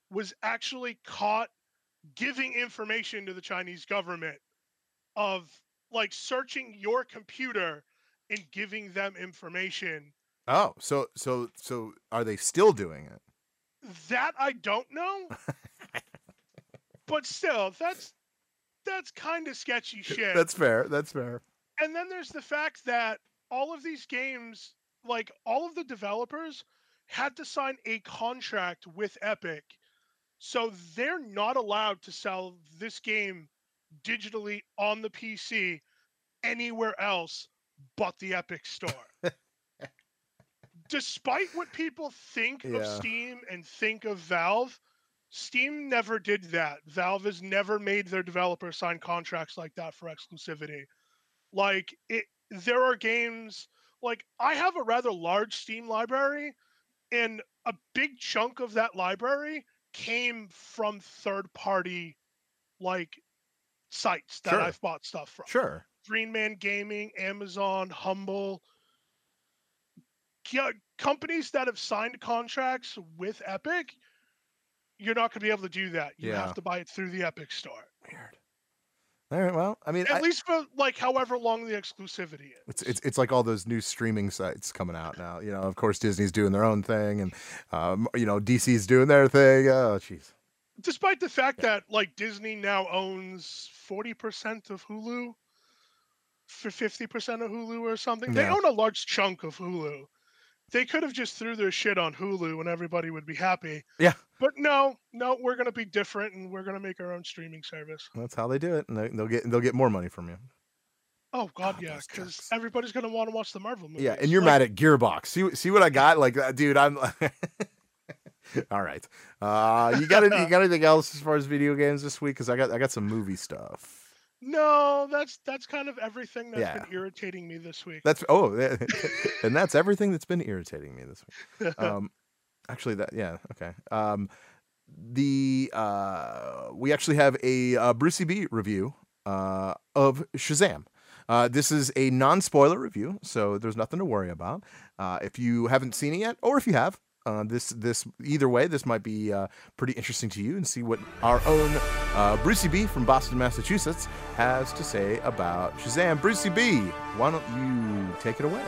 [SPEAKER 10] was actually caught giving information to the Chinese government of like searching your computer and giving them information
[SPEAKER 6] Oh, so so so are they still doing it?
[SPEAKER 10] that I don't know but still that's that's kind of sketchy shit
[SPEAKER 6] That's fair. That's fair.
[SPEAKER 10] and then there's the fact that all of these games like all of the developers had to sign a contract with epic so they're not allowed to sell this game digitally on the pc anywhere else but the epic store. Despite what people think of steam and think of valve steam never did that. Valve has never made their developers sign contracts like that for exclusivity. Like it there are games like i have a rather large steam library and a big chunk of that library came from third party like sites that
[SPEAKER 6] Sure.
[SPEAKER 10] i've bought stuff from
[SPEAKER 6] Sure.
[SPEAKER 10] green man gaming amazon Humble, companies that have signed contracts with epic you're not going to be able to do that you
[SPEAKER 6] Yeah.
[SPEAKER 10] have to buy it through the epic store
[SPEAKER 6] Weird. All right. Well, I mean,
[SPEAKER 10] at
[SPEAKER 6] I-
[SPEAKER 10] least for like however long the exclusivity is
[SPEAKER 6] It's, it's it's like all those new streaming sites coming out now. You know, of course Disney's doing their own thing, and um, you know DC's doing their thing. Oh, jeez.
[SPEAKER 10] despite the fact that like Disney now owns forty percent of Hulu for fifty percent of Hulu or something. They own a large chunk of Hulu. They could have just threw their shit on Hulu and everybody would be happy.
[SPEAKER 6] Yeah.
[SPEAKER 10] But no, no, we're gonna be different and we're gonna make our own streaming service.
[SPEAKER 6] That's how they do it, and they, they'll get they'll get more money from you.
[SPEAKER 10] Oh God,
[SPEAKER 6] God,
[SPEAKER 10] yeah, because everybody's gonna want to watch the Marvel movies.
[SPEAKER 6] Yeah, and you're
[SPEAKER 10] Like,
[SPEAKER 6] mad at Gearbox. See see what I got? Like, uh, dude, I'm. All right. Uh, you got any, you got anything else as far as video games this week? Because I got I got some movie stuff.
[SPEAKER 10] No, that's that's kind of everything that's
[SPEAKER 6] Yeah.
[SPEAKER 10] been irritating me this week.
[SPEAKER 6] That's oh, and that's everything that's been irritating me this week. Um, actually, that yeah, okay. Um, the uh, we actually have a uh, Brucey B review uh of Shazam. Uh, this is a non-spoiler review, so there's nothing to worry about. Uh, if you haven't seen it yet, or if you have, uh, this this either way, this might be uh, pretty interesting to you and see what our own uh, Brucey B from Boston, Massachusetts, has to say about Shazam. Brucey B, why don't you take it away?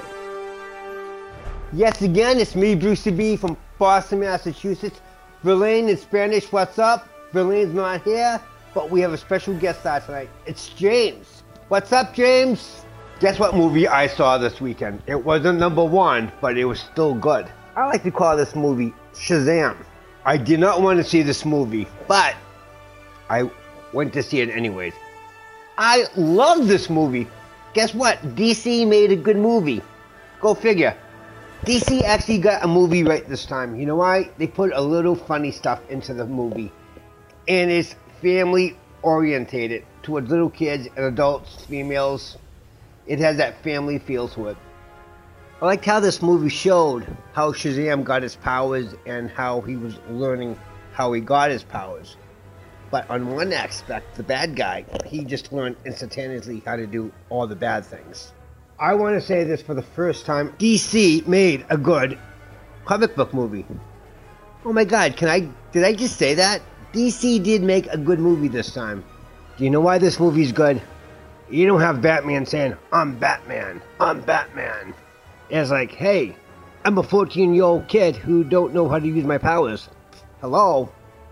[SPEAKER 11] Yes, again, it's me, Brucey B from Boston, Massachusetts. Verlaine in Spanish, what's up? Verlaine's not here, but we have a special guest star tonight. It's James. What's up, James? Guess what movie I saw this weekend? It wasn't number one, but it was still good. I like to call this movie Shazam. I did not want to see this movie, but I went to see it anyways. I love this movie. Guess what? DC made a good movie. Go figure. DC actually got a movie right this time. You know why? They put a little funny stuff into the movie. And it's family orientated towards little kids and adults, females. It has that family feel to it. I liked how this movie showed how Shazam got his powers and how he was learning how he got his powers. But on one aspect, the bad guy, he just learned instantaneously how to do all the bad things. I want to say this for the first time. DC made a good comic book movie. Oh my god, can I did I just say that? DC did make a good movie this time. Do you know why this movie's good? You don't have Batman saying, I'm Batman, I'm Batman. It's like, hey, I'm a 14 year old kid who don't know how to use my powers. Hello?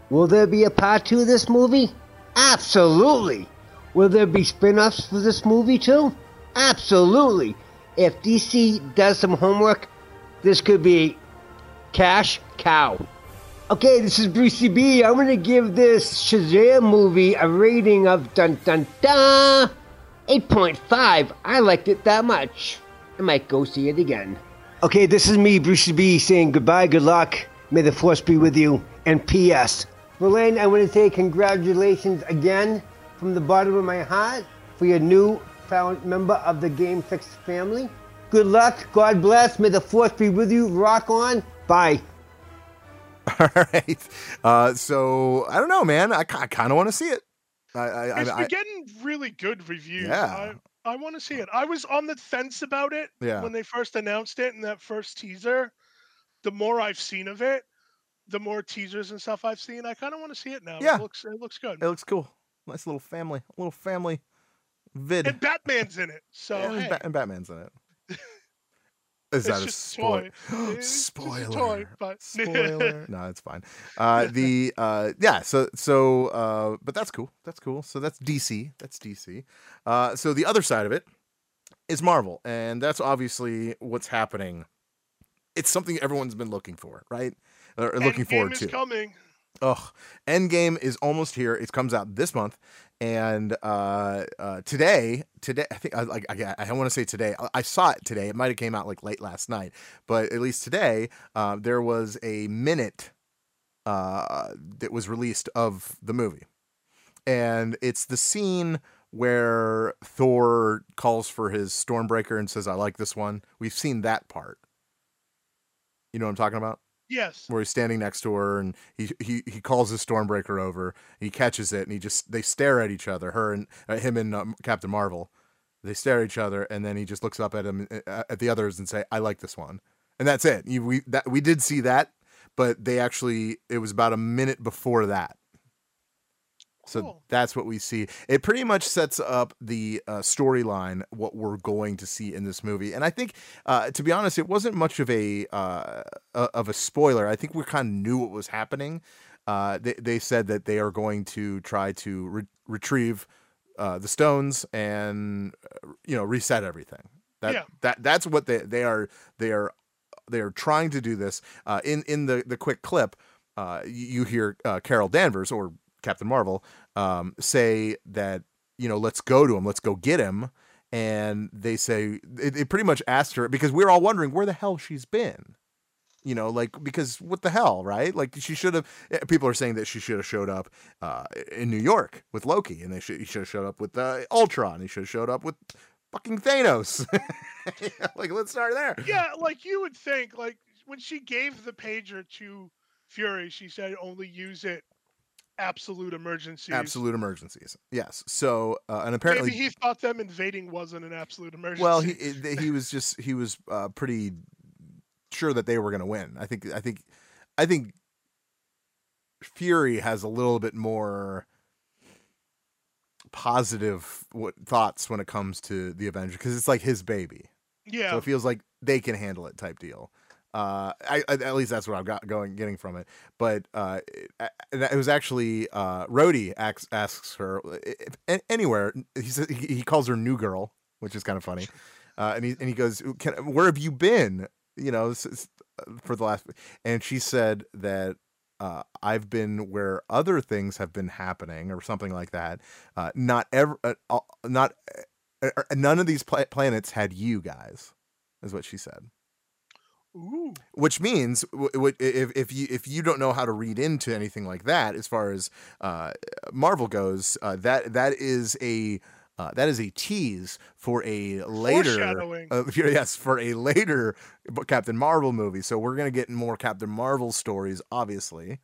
[SPEAKER 11] Will there be a part two of this movie? Absolutely. Will there be spin offs for this movie too? Absolutely. If DC does some homework, this could be cash cow. Okay, this is Brucey B. I'm gonna give this Shazam movie a rating of dun dun dun 8.5. I liked it that much. I might go see it again. Okay, this is me, Brucey B, saying goodbye, good luck. May the force be with you. And P.S. Verlaine, I want to say congratulations again from the bottom of my heart for your new found member of the Game Fix family. Good luck, God bless, may the force be with you. Rock on. Bye.
[SPEAKER 6] All right. Uh, so I don't know, man. I, I kind of want to see it. I, I,
[SPEAKER 10] It's
[SPEAKER 6] I,
[SPEAKER 10] been getting really good reviews.
[SPEAKER 6] Yeah.
[SPEAKER 10] I, want to see it. I was on the fence about it
[SPEAKER 6] Yeah.
[SPEAKER 10] when they first announced it in that first teaser. The more I've seen of it, the more teasers and stuff I've seen, I kind of want to see it now.
[SPEAKER 6] Yeah.
[SPEAKER 10] It looks it looks good.
[SPEAKER 6] it looks cool. Nice little family, little family vid.
[SPEAKER 10] And Batman's in it. So
[SPEAKER 6] and,
[SPEAKER 10] hey,
[SPEAKER 6] Ba- and Batman's in it. Is that a spoiler?
[SPEAKER 10] toy. It's a
[SPEAKER 6] Spoiler.
[SPEAKER 10] toy, but-
[SPEAKER 6] Spoiler. no, it's fine. Uh, the uh, yeah. So so uh, but that's cool. That's cool. So that's DC. That's DC. Uh, so the other side of it is Marvel, and that's obviously what's happening. It's something everyone's been looking for, right? Or looking
[SPEAKER 10] Endgame
[SPEAKER 6] forward to.
[SPEAKER 10] coming.
[SPEAKER 6] Ugh. Endgame is almost here. It comes out this month, and uh, uh, today, today, I think I like I, I want to say today. I, I saw it today. It might have came out like late last night, but at least today, uh, there was a minute uh, that was released of the movie, and it's the scene where Thor calls for his Stormbreaker and says, "I like this one." We've seen that part. You know what I'm talking about?
[SPEAKER 10] Yes.
[SPEAKER 6] where he's standing next to her and he he he calls his stormbreaker over he catches it and he just they stare at each other her and uh, him and um, captain marvel. They stare at each other and then he just looks up at him uh, at the others and say i like this one. And that's it. You, we that we did see that but they actually it was about a minute before that so
[SPEAKER 10] Cool.
[SPEAKER 6] that's what we see. It pretty much sets up the uh, storyline, what we're going to see in this movie. And I think, uh, to be honest, it wasn't much of a uh, of a spoiler. I think we kind of knew what was happening. uh, they they said that they are going to try to re- retrieve uh, the stones and you know reset everything. That
[SPEAKER 10] Yeah.
[SPEAKER 6] that that's what they they are they are they are trying to do this. Uh, in in the the quick clip, uh, you, you hear uh, Carol Danvers or Captain Marvel um, say that you know let's go to him, let's go get him, and they say it, they pretty much asked her because we are all wondering where the hell she's been. You know, like because what the hell, right? Like she should have. eh, People are saying that she should have showed up uh, in New York with Loki, and they should should have showed up with uh, Ultron. He should have showed up with fucking Thanos. like let's start there.
[SPEAKER 10] Yeah, like you would think, like when she gave the pager to Fury, she said only use it absolute emergencies.
[SPEAKER 6] Absolute emergencies. Yes. So uh, and apparently,
[SPEAKER 10] Maybe he thought them invading wasn't an absolute emergency.
[SPEAKER 6] well, he he was just he was uh, pretty sure that they were going to win. I think I think I think Fury has a little bit more positive what, thoughts when it comes to the Avengers because it's like his baby.
[SPEAKER 10] yeah,
[SPEAKER 6] So it feels like they can handle it type deal. Uh, I, at least that's what I've got going getting from it. But uh, it, it was actually uh, Rhodey asks, asks her if, anywhere. He says he calls her new girl, which is kind of funny. Uh, and he and he goes, "Where have you been?" You know, for the last. And she said that uh, I've been where other things have been happening, or something like that. Uh, not ever, uh, not uh, uh, none of these pla- planets had you guys, is what she said.
[SPEAKER 10] Ooh.
[SPEAKER 6] Which means, if if you if you don't know how to read into anything like that, as far as uh, Marvel goes, uh, that that is a uh, that is a tease for a later, uh, yes, for a later Captain Marvel movie. So we're gonna get more Captain Marvel stories, obviously.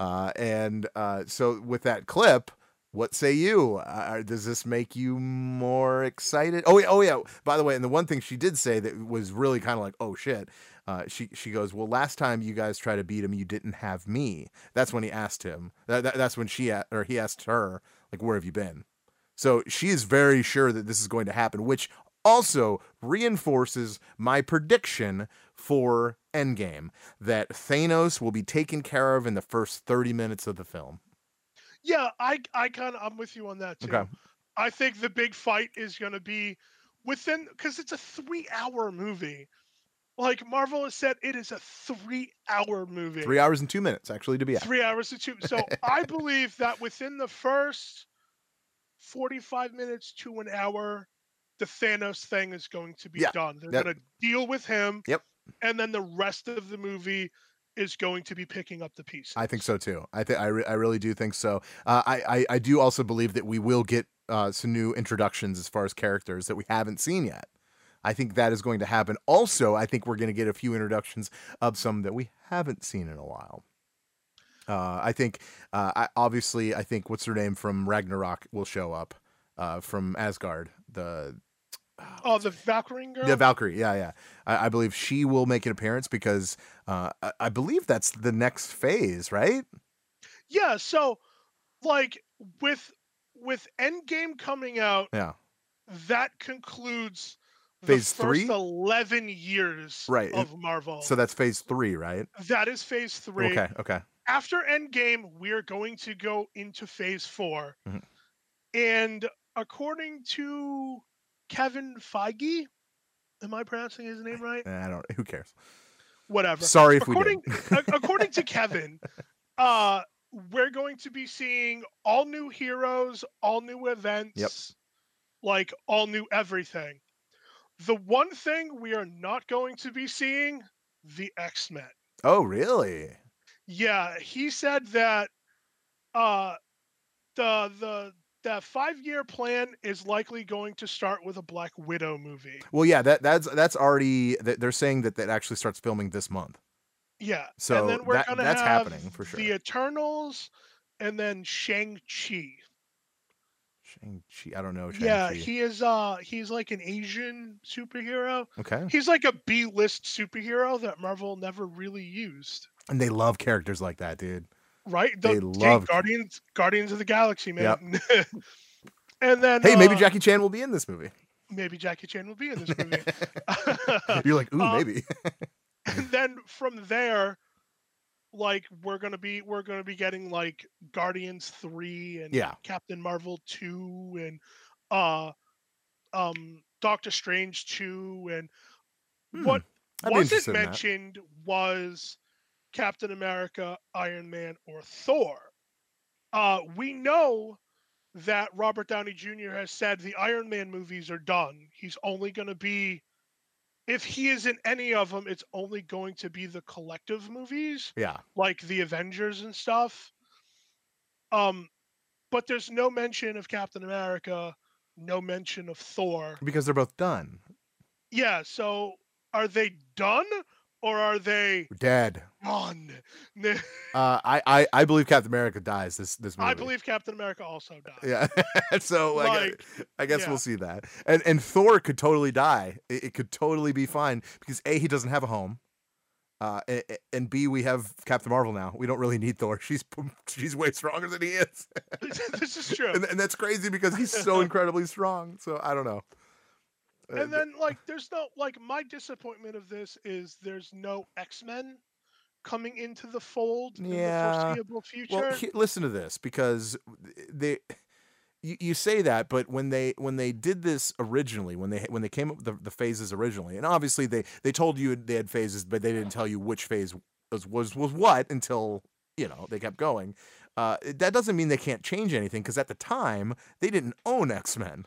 [SPEAKER 6] Uh, and uh, so with that clip, what say you? Uh, does this make you more excited? Oh, yeah, oh yeah. By the way, and the one thing she did say that was really kind of like, oh shit. Uh, she she goes, well, last time you guys tried to beat him, you didn't have me. That's when he asked him. That, that, that's when she a- or he asked her, like, where have you been? So she is very sure that this is going to happen, which also reinforces my prediction for Endgame that Thanos will be taken care of in the first 30 minutes of the film.
[SPEAKER 10] Yeah, I I kind of I'm with you on that too.
[SPEAKER 6] Okay.
[SPEAKER 10] I think the big fight is going to be within because it's a three hour movie. Like Marvel has said, it is a three hour movie.
[SPEAKER 6] Three hours and two minutes, actually, to be
[SPEAKER 10] Three hours to two. So I believe that within the first 45 minutes to an hour, the Thanos thing is going to be
[SPEAKER 6] Yeah,
[SPEAKER 10] done. They're
[SPEAKER 6] that-
[SPEAKER 10] going to deal with him.
[SPEAKER 6] Yep.
[SPEAKER 10] And then the rest of the movie is going to be picking up the pieces.
[SPEAKER 6] I think so too. I think I, re- I really do think so. Uh, I, I I do also believe that we will get uh, some new introductions as far as characters that we haven't seen yet. I think that is going to happen. Also, I think we're going to get a few introductions of some that we haven't seen in a while. Uh, I think, uh, I, obviously, I think what's her name from Ragnarok will show up uh, from Asgard. The
[SPEAKER 10] Oh, the Valkyrie girl?
[SPEAKER 6] yeah, Valkyrie. Yeah, yeah. I, I believe she will make an appearance because uh, I, I believe that's the next phase, right?
[SPEAKER 10] Yeah, so like with with Endgame coming out,
[SPEAKER 6] Yeah.
[SPEAKER 10] that concludes
[SPEAKER 6] Phase three?
[SPEAKER 10] 11 years
[SPEAKER 6] Right.
[SPEAKER 10] of Marvel.
[SPEAKER 6] So that's phase three, right?
[SPEAKER 10] that is phase 3.
[SPEAKER 6] Okay, okay.
[SPEAKER 10] After Endgame, we're going to go into phase 4.
[SPEAKER 6] Mhm.
[SPEAKER 10] And according to Kevin Feige, am I pronouncing his name right?
[SPEAKER 6] I don't. Who cares?
[SPEAKER 10] Whatever.
[SPEAKER 6] Sorry if we
[SPEAKER 10] according,
[SPEAKER 6] did.
[SPEAKER 10] according to Kevin, uh, we're going to be seeing all new heroes, all new events, like all new everything. The one thing we are not going to be seeing the X Men.
[SPEAKER 6] Oh, really?
[SPEAKER 10] Yeah, he said that uh, the the that five year plan is likely going to start with a Black Widow movie.
[SPEAKER 6] Well, yeah. That that's that's already. They're saying that that actually starts filming this month.
[SPEAKER 10] Yeah.
[SPEAKER 6] So
[SPEAKER 10] and then we're
[SPEAKER 6] that- that's
[SPEAKER 10] have
[SPEAKER 6] happening for sure.
[SPEAKER 10] The Eternals and then Shang Chi.
[SPEAKER 6] Shang Chi. I don't know.
[SPEAKER 10] Yeah,
[SPEAKER 6] Shang-Chi.
[SPEAKER 10] he is uh he's like an Asian superhero.
[SPEAKER 6] Okay.
[SPEAKER 10] He's like a B list superhero that Marvel never really used.
[SPEAKER 6] And they love characters like that, dude.
[SPEAKER 10] Right?
[SPEAKER 6] They
[SPEAKER 10] hey,
[SPEAKER 6] love-
[SPEAKER 10] Guardians Guardians of the Galaxy,
[SPEAKER 6] Yep.
[SPEAKER 10] man. and then
[SPEAKER 6] Hey, maybe
[SPEAKER 10] uh,
[SPEAKER 6] Jackie Chan will be in this movie.
[SPEAKER 10] maybe Jackie Chan will be in this movie.
[SPEAKER 6] You're like, ooh,
[SPEAKER 10] Uh,
[SPEAKER 6] maybe.
[SPEAKER 10] and then from there, like we're gonna be we're gonna be getting like Guardians three and
[SPEAKER 6] Yeah.
[SPEAKER 10] Captain Marvel two and uh um Doctor Strange two and
[SPEAKER 6] Hmm,
[SPEAKER 10] what
[SPEAKER 6] be
[SPEAKER 10] wasn't
[SPEAKER 6] in that.
[SPEAKER 10] mentioned was Captain America, Iron Man, or Thor. Uh, we know that Robert Downey Jr. has said the Iron Man movies are done. He's only going to be, if he is in any of them, it's only going to be the collective movies,
[SPEAKER 6] Yeah.
[SPEAKER 10] like the Avengers and stuff. Um, but there's no mention of Captain America, no mention of Thor.
[SPEAKER 6] Because they're both done.
[SPEAKER 10] Yeah, so are they done or are they
[SPEAKER 6] Dead.
[SPEAKER 10] gone?
[SPEAKER 6] Uh, I, I I believe Captain America dies this this movie.
[SPEAKER 10] I believe Captain America also dies.
[SPEAKER 6] Yeah. so I, gue-
[SPEAKER 10] Like,
[SPEAKER 6] I guess
[SPEAKER 10] yeah.
[SPEAKER 6] we'll see that. And and Thor could totally die. It, it could totally be fine because a he doesn't have a home. Uh, a- a- and B, we have Captain Marvel now. We don't really need Thor. She's she's way stronger than he is,
[SPEAKER 10] this is true.
[SPEAKER 6] and, and that's crazy because he's so incredibly strong. So I don't know. Uh,
[SPEAKER 10] and then like there's no like my disappointment of this is there's no X-Men coming into the fold in the foreseeable future.
[SPEAKER 6] Well, he- listen to this because they you, you say that, but when they when they did this originally, when they when they came up with the, the phases originally, and obviously they they told you they had phases, but they didn't tell you which phase was was, was what until you know they kept going. Uh, that doesn't mean they can't change anything because at the time they didn't own X Men.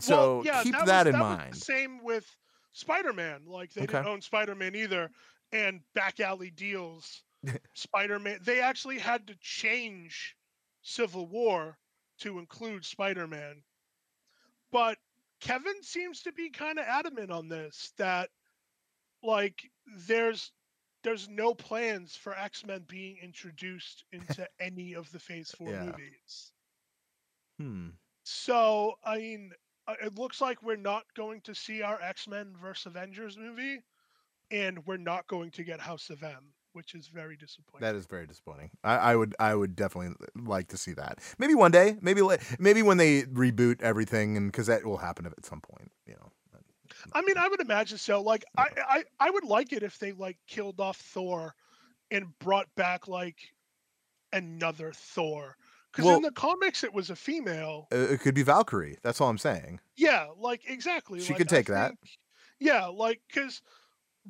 [SPEAKER 6] So
[SPEAKER 10] well, yeah,
[SPEAKER 6] keep
[SPEAKER 10] that,
[SPEAKER 6] that,
[SPEAKER 10] was,
[SPEAKER 6] in
[SPEAKER 10] that
[SPEAKER 6] mind.
[SPEAKER 10] same with Spider-Man. Like they
[SPEAKER 6] Okay.
[SPEAKER 10] didn't own Spider-Man either, and back alley deals. Spider-Man. They actually had to change Civil War to include Spider-Man. But Kevin seems to be kind of adamant on this that like there's there's no plans for X-Men being introduced into any of the Phase 4
[SPEAKER 6] Yeah.
[SPEAKER 10] movies.
[SPEAKER 6] Hmm.
[SPEAKER 10] So, I mean, Uh, it looks like we're not going to see our X Men versus Avengers movie, and we're not going to get House of M, which is very disappointing.
[SPEAKER 6] That is very disappointing. I, I would I would definitely like to see that. Maybe one day. Maybe maybe when they reboot everything, and because that will happen at some point. You know.
[SPEAKER 10] I mean, I would imagine so. Like, I, I, I would like it if they like killed off Thor and brought back like another Thor. Because
[SPEAKER 6] Well-
[SPEAKER 10] in the comics, it was a female.
[SPEAKER 6] It could be Valkyrie. That's all I'm saying.
[SPEAKER 10] Yeah, like exactly.
[SPEAKER 6] She
[SPEAKER 10] like,
[SPEAKER 6] could take that.
[SPEAKER 10] Yeah, like because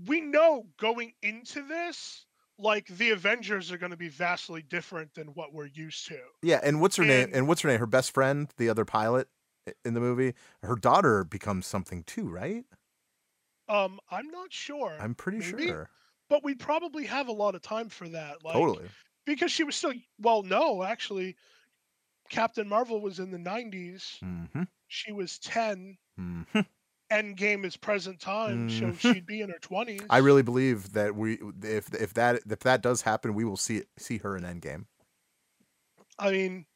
[SPEAKER 10] we know going into this, like the Avengers are going to be vastly different than what we're used to.
[SPEAKER 6] Yeah, and what's her name?
[SPEAKER 10] And-
[SPEAKER 6] And what's her name? Her best friend, the other pilot in the movie. Her daughter becomes something too, right?
[SPEAKER 10] Um, I'm not sure.
[SPEAKER 6] I'm pretty
[SPEAKER 10] Maybe,
[SPEAKER 6] sure.
[SPEAKER 10] but we probably have a lot of time for that. Like,
[SPEAKER 6] totally.
[SPEAKER 10] Because she was still. Well, no, actually, Captain Marvel was in the 90s.
[SPEAKER 6] Mm-hmm.
[SPEAKER 10] She was 10.
[SPEAKER 6] Mm-hmm.
[SPEAKER 10] Endgame is present time, so
[SPEAKER 6] Mhm.
[SPEAKER 10] she'd be in her 20s.
[SPEAKER 6] I really believe that we, if if that if that does happen, we will see it, see her in Endgame.
[SPEAKER 10] I mean,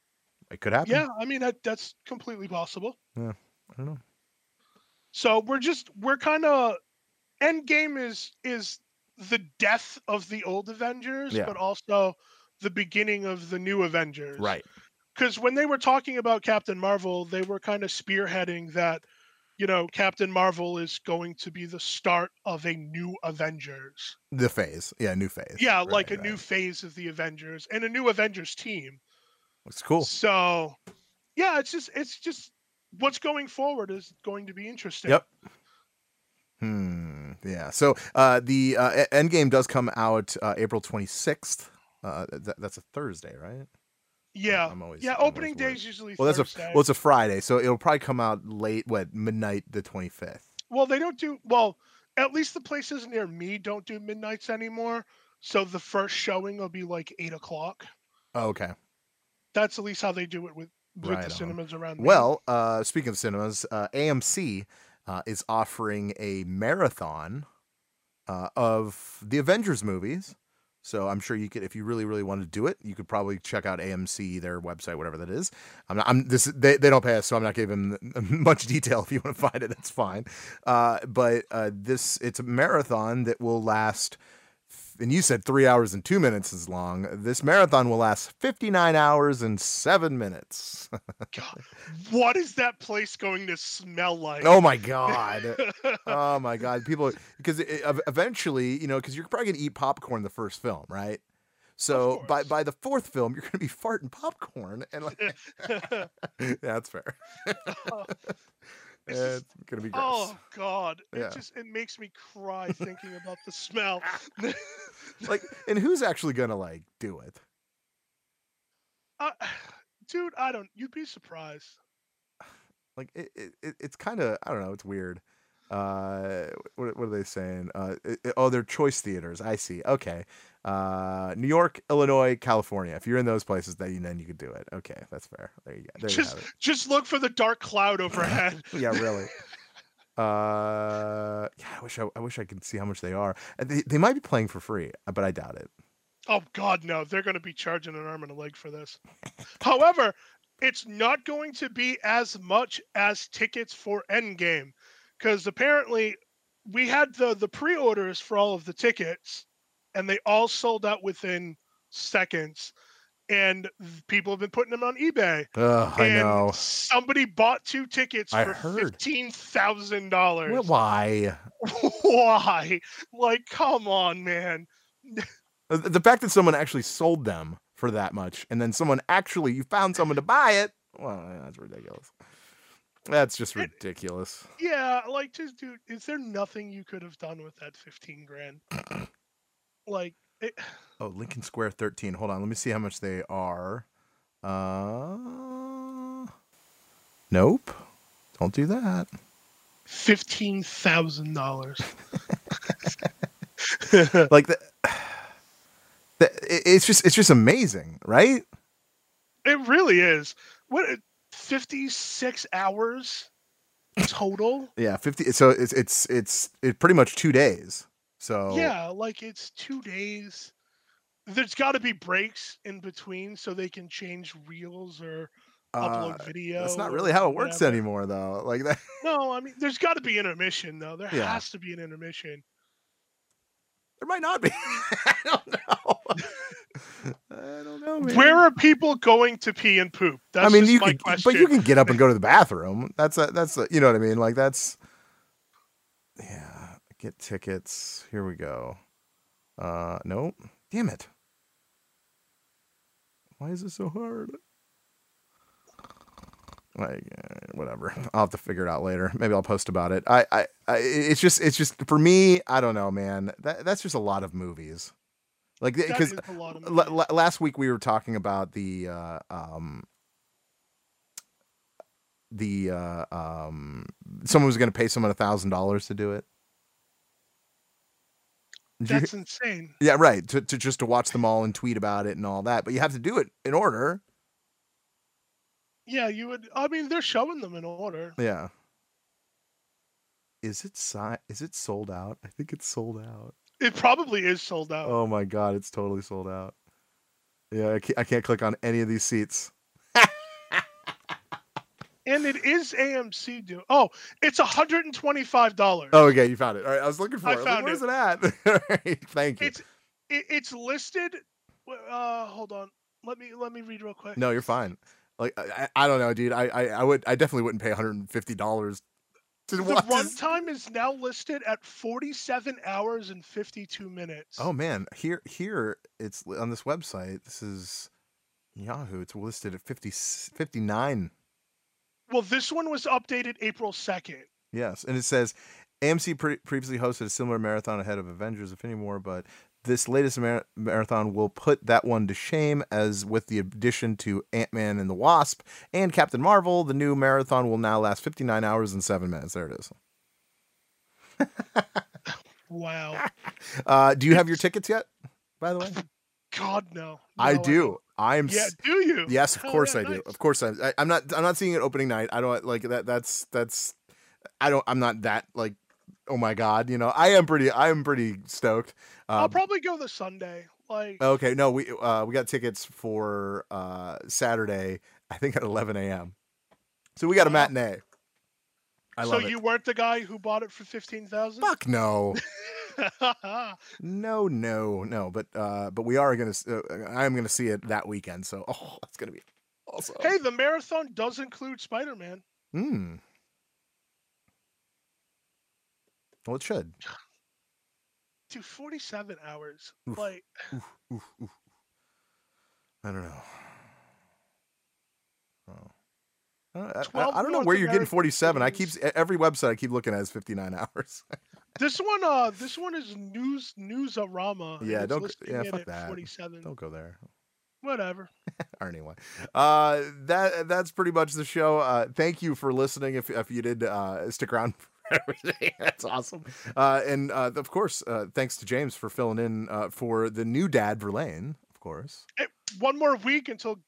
[SPEAKER 6] It could happen.
[SPEAKER 10] yeah, I mean that that's completely possible.
[SPEAKER 6] Yeah. I don't know.
[SPEAKER 10] So we're just we're kind of Endgame is is the death of the old Avengers,
[SPEAKER 6] Yeah.
[SPEAKER 10] but also the beginning of the new Avengers.
[SPEAKER 6] Right.
[SPEAKER 10] Because when they were talking about Captain Marvel, they were kind of spearheading that, you know, Captain Marvel is going to be the start of a new Avengers.
[SPEAKER 6] The phase. Yeah, new phase.
[SPEAKER 10] Yeah,
[SPEAKER 6] Right,
[SPEAKER 10] like a
[SPEAKER 6] right.
[SPEAKER 10] new phase of the Avengers and a new Avengers team.
[SPEAKER 6] It's cool.
[SPEAKER 10] So, yeah, it's just it's just what's going forward is going to be interesting.
[SPEAKER 6] Yep. Hmm. Yeah. So uh, the uh, Endgame does come out uh, April 26th. Uh, that, that's a Thursday, right?
[SPEAKER 10] Yeah.
[SPEAKER 6] I'm always-
[SPEAKER 10] yeah.
[SPEAKER 6] I'm
[SPEAKER 10] Opening day
[SPEAKER 6] worried.
[SPEAKER 10] usually
[SPEAKER 6] Well, that's
[SPEAKER 10] Thursday.
[SPEAKER 6] a well, it's a Friday, so it'll probably come out late. What midnight the 25th?
[SPEAKER 10] Well, they don't do well. At least the places near me don't do midnights anymore. So the first showing will be like eight o'clock.
[SPEAKER 6] Oh, okay.
[SPEAKER 10] That's at least how they do it with with
[SPEAKER 6] Right
[SPEAKER 10] the
[SPEAKER 6] on.
[SPEAKER 10] cinemas around.
[SPEAKER 6] Well, uh, speaking of cinemas, uh, AMC uh, is offering a marathon uh, of the Avengers movies. So I'm sure you could, if you really, really want to do it, you could probably check out AMC, their website, whatever that is. I'm, not, I'm this. They, they don't pay us, so I'm not giving much detail. If you want to find it, that's fine. Uh, but uh, this, it's a marathon that will last and you said three hours and two minutes is long. This marathon will last 59 hours and seven minutes.
[SPEAKER 10] God, what is that place going to smell like?
[SPEAKER 6] oh my god! oh my god! People, because eventually, you know, because you're probably gonna eat popcorn the first film, right? So by by the fourth film, you're gonna be farting popcorn, and like, yeah, that's fair.
[SPEAKER 10] Oh.
[SPEAKER 6] It's
[SPEAKER 10] just-
[SPEAKER 6] gonna be gross.
[SPEAKER 10] Oh God!
[SPEAKER 6] Yeah.
[SPEAKER 10] It just it makes me cry thinking about the smell.
[SPEAKER 6] Like, and who's actually gonna like do it?
[SPEAKER 10] Uh, dude, I don't. You'd be surprised.
[SPEAKER 6] like it, it, it it's kind of I don't know, it's weird. Uh, what, what are they saying? Uh, it- oh, they're choice theaters. I see. Okay. Uh, New York, Illinois, California. If you're in those places, then you then you could do it. Okay, that's fair. There you go. There
[SPEAKER 10] Just just look for the dark cloud overhead.
[SPEAKER 6] Yeah, really. Uh, yeah, I wish I, I wish I could see how much they are. They, they might be playing for free, but I doubt it.
[SPEAKER 10] Oh God, no! They're going to be charging an arm and a leg for this. However, it's not going to be as much as tickets for Endgame, because apparently we had the the pre-orders for all of the tickets, and they all sold out within seconds. And people have been putting them on eBay.
[SPEAKER 6] Ugh, I know.
[SPEAKER 10] Somebody bought two tickets
[SPEAKER 6] I
[SPEAKER 10] for
[SPEAKER 6] heard.
[SPEAKER 10] fifteen thousand dollars.
[SPEAKER 6] Why?
[SPEAKER 10] Why? Like, come on, man.
[SPEAKER 6] Uh, The fact that someone actually sold them for that much, and then someone actually you found someone to buy it. Well, that's ridiculous. That's just ridiculous.
[SPEAKER 10] Yeah, like just dude, is there nothing you could have done with that 15 grand? like it,
[SPEAKER 6] Oh, Lincoln Square 13. Hold on, let me see how much they are. Uh, nope. Don't do that.
[SPEAKER 10] fifteen thousand dollars.
[SPEAKER 6] Like the, the it's just it's just amazing, right?
[SPEAKER 10] It really is. What 56 hours total?
[SPEAKER 6] Yeah, 50 so it's it's it's it pretty much 2 days. So
[SPEAKER 10] Yeah, like it's two days. There's got to be breaks in between so they can change reels or upload
[SPEAKER 6] uh,
[SPEAKER 10] video.
[SPEAKER 6] That's not really how it works
[SPEAKER 10] whatever.
[SPEAKER 6] anymore though. Like that
[SPEAKER 10] No, I mean, there's got to be intermission though. There
[SPEAKER 6] Yeah.
[SPEAKER 10] has to be an intermission.
[SPEAKER 6] there might not be. I don't know. I don't know, man.
[SPEAKER 10] Where are people going to pee and poop? That's
[SPEAKER 6] I mean,
[SPEAKER 10] just
[SPEAKER 6] you
[SPEAKER 10] my
[SPEAKER 6] can,
[SPEAKER 10] question.
[SPEAKER 6] but you can get up and go to the bathroom. That's a, that's a, you know what I mean. Like that's, yeah. Get tickets. Here we go. Uh, nope. Damn it. Why is it so hard? Like uh, whatever. I'll have to figure it out later. Maybe I'll post about it. I, I, I it's just, it's just for me. I don't know, man. That that's just a lot of movies. Like because
[SPEAKER 10] is a lot of
[SPEAKER 6] la-
[SPEAKER 10] movies.
[SPEAKER 6] la- last week we were talking about the uh, um the uh, um someone was going to pay someone a thousand dollars to do it. You-
[SPEAKER 10] That's insane.
[SPEAKER 6] yeah, right. To, to just to watch them all and tweet about it and all that, but you have to do it in order.
[SPEAKER 10] Yeah, you would. I mean, they're showing them in order.
[SPEAKER 6] Yeah. Is it si- Is it sold out? I think it's sold out.
[SPEAKER 10] It probably is sold out.
[SPEAKER 6] Oh my god, it's totally sold out. Yeah, I can't, I can't click on any of these seats.
[SPEAKER 10] And it is AMC do. Oh, it's hundred and twenty-five dollars.
[SPEAKER 6] Oh, okay, you found it. All right, I was looking for
[SPEAKER 10] I
[SPEAKER 6] it. Like, Where's
[SPEAKER 10] it.
[SPEAKER 6] at? Right, thank you.
[SPEAKER 10] It's it, it's listed. Uh, hold on. Let me let me read real quick.
[SPEAKER 6] No, you're fine. Like I, I don't know, dude. I, I I would I definitely wouldn't pay 150 dollars to
[SPEAKER 10] The runtime is now listed at forty-seven hours and fifty-two minutes.
[SPEAKER 6] Oh man, here here it's on this website. This is Yahoo. It's listed at 50 59.
[SPEAKER 10] Well, this one was updated April second.
[SPEAKER 6] Yes, and it says AMC pre- previously hosted a similar marathon ahead of Avengers Infinity War, but this latest mar- marathon will put that one to shame as with the addition to Ant-Man and the Wasp and Captain Marvel, the new marathon will now last 59 hours and 7 minutes. There it is.
[SPEAKER 10] Wow.
[SPEAKER 6] Uh, do you have your tickets yet? By the way,
[SPEAKER 10] God no.
[SPEAKER 6] I
[SPEAKER 10] No,
[SPEAKER 6] do. I'm
[SPEAKER 10] Yeah, do you?
[SPEAKER 6] Yes, of
[SPEAKER 10] Hell
[SPEAKER 6] course
[SPEAKER 10] yeah,
[SPEAKER 6] I do. Of course I, I. I'm not. I'm not seeing it opening night. I don't like that. That's that's. I don't. I'm not that like. Oh my god. You know. I am pretty. I am pretty stoked.
[SPEAKER 10] I'll
[SPEAKER 6] Uh,
[SPEAKER 10] probably go the Sunday. Like
[SPEAKER 6] okay. No. We uh we got tickets for uh Saturday. I think at 11 a.m. So we got a matinee. I
[SPEAKER 10] so you weren't the guy who bought it for fifteen thousand?
[SPEAKER 6] Fuck no. no, no, no. But uh, but we are gonna. Uh, I'm gonna see it that weekend. So oh, that's gonna be awesome.
[SPEAKER 10] hey, the marathon does include Spider Man.
[SPEAKER 6] Hmm. Well, it should.
[SPEAKER 10] Dude, forty-seven hours.
[SPEAKER 6] Oof.
[SPEAKER 10] Like,
[SPEAKER 6] oof, oof. I don't know. Oh. I don't, I- I, don't know where you're getting
[SPEAKER 10] American
[SPEAKER 6] 47. I keep every website I keep looking at is 59 hours.
[SPEAKER 10] this one, uh, this one is news newsarama.
[SPEAKER 6] yeah, don't. Yeah, fuck
[SPEAKER 10] at
[SPEAKER 6] that.
[SPEAKER 10] Forty-seven.
[SPEAKER 6] Don't go there.
[SPEAKER 10] Whatever.
[SPEAKER 6] or anyway uh that that's pretty much the show uh thank you for listening if if you did uh stick around everything that's awesome uh and uh of course uh thanks to james for filling in uh for the new dad verlaine of course
[SPEAKER 10] one more week until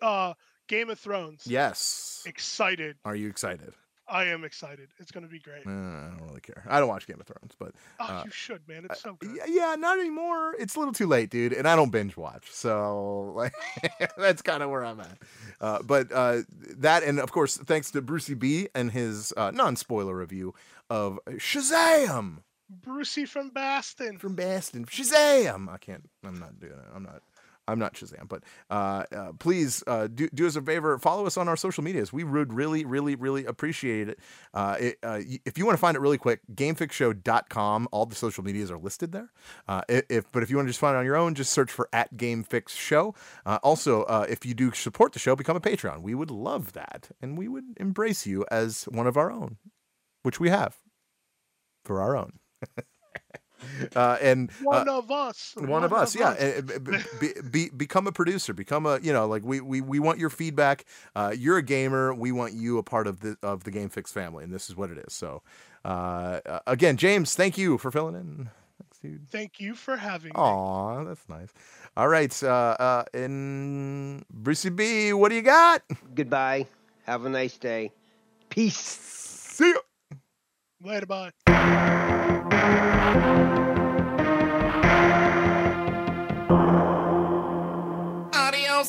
[SPEAKER 10] uh, Game of Thrones.
[SPEAKER 6] yes
[SPEAKER 10] Excited.
[SPEAKER 6] are you excited
[SPEAKER 10] I am excited. It's gonna be great.
[SPEAKER 6] uh, i don't really care i don't watch game of thrones but
[SPEAKER 10] Oh,
[SPEAKER 6] uh,
[SPEAKER 10] you should, man. It's so good.
[SPEAKER 6] yeah, yeah not anymore it's a little too late dude and i don't binge watch so like that's kind of where i'm at uh, but uh, that and of course thanks to brucey b and his uh, non-spoiler review of shazam
[SPEAKER 10] Brucey from Baston.
[SPEAKER 6] from baston shazam i can't i'm not doing it i'm not I'm not Shazam, but uh, uh, please uh, do, do us a favor. Follow us on our social medias. We would really, really, really appreciate it. Uh, it uh, if you want to find it really quick, gamefixshow.com. All the social medias are listed there. Uh, if But if you want to just find it on your own, just search for at GameFix Show. Uh, also, if you do support the show, become a Patreon. We would love that. And we would embrace you as one of our own, which we have for our own. uh, and uh,
[SPEAKER 10] One of us.
[SPEAKER 6] one, of us yeah and, uh, be, be, become a producer become a you know like we we, we want your feedback uh, you're a gamer we want you a part of the of the game fix family and this is what it is so uh, uh, again james thank you for filling in thanks dude
[SPEAKER 10] Thank you for having me.
[SPEAKER 6] Aw, that's nice all right uh uh and brucey b what do you got
[SPEAKER 11] Goodbye. Have a nice day. Peace.
[SPEAKER 6] see you
[SPEAKER 10] Later, bye.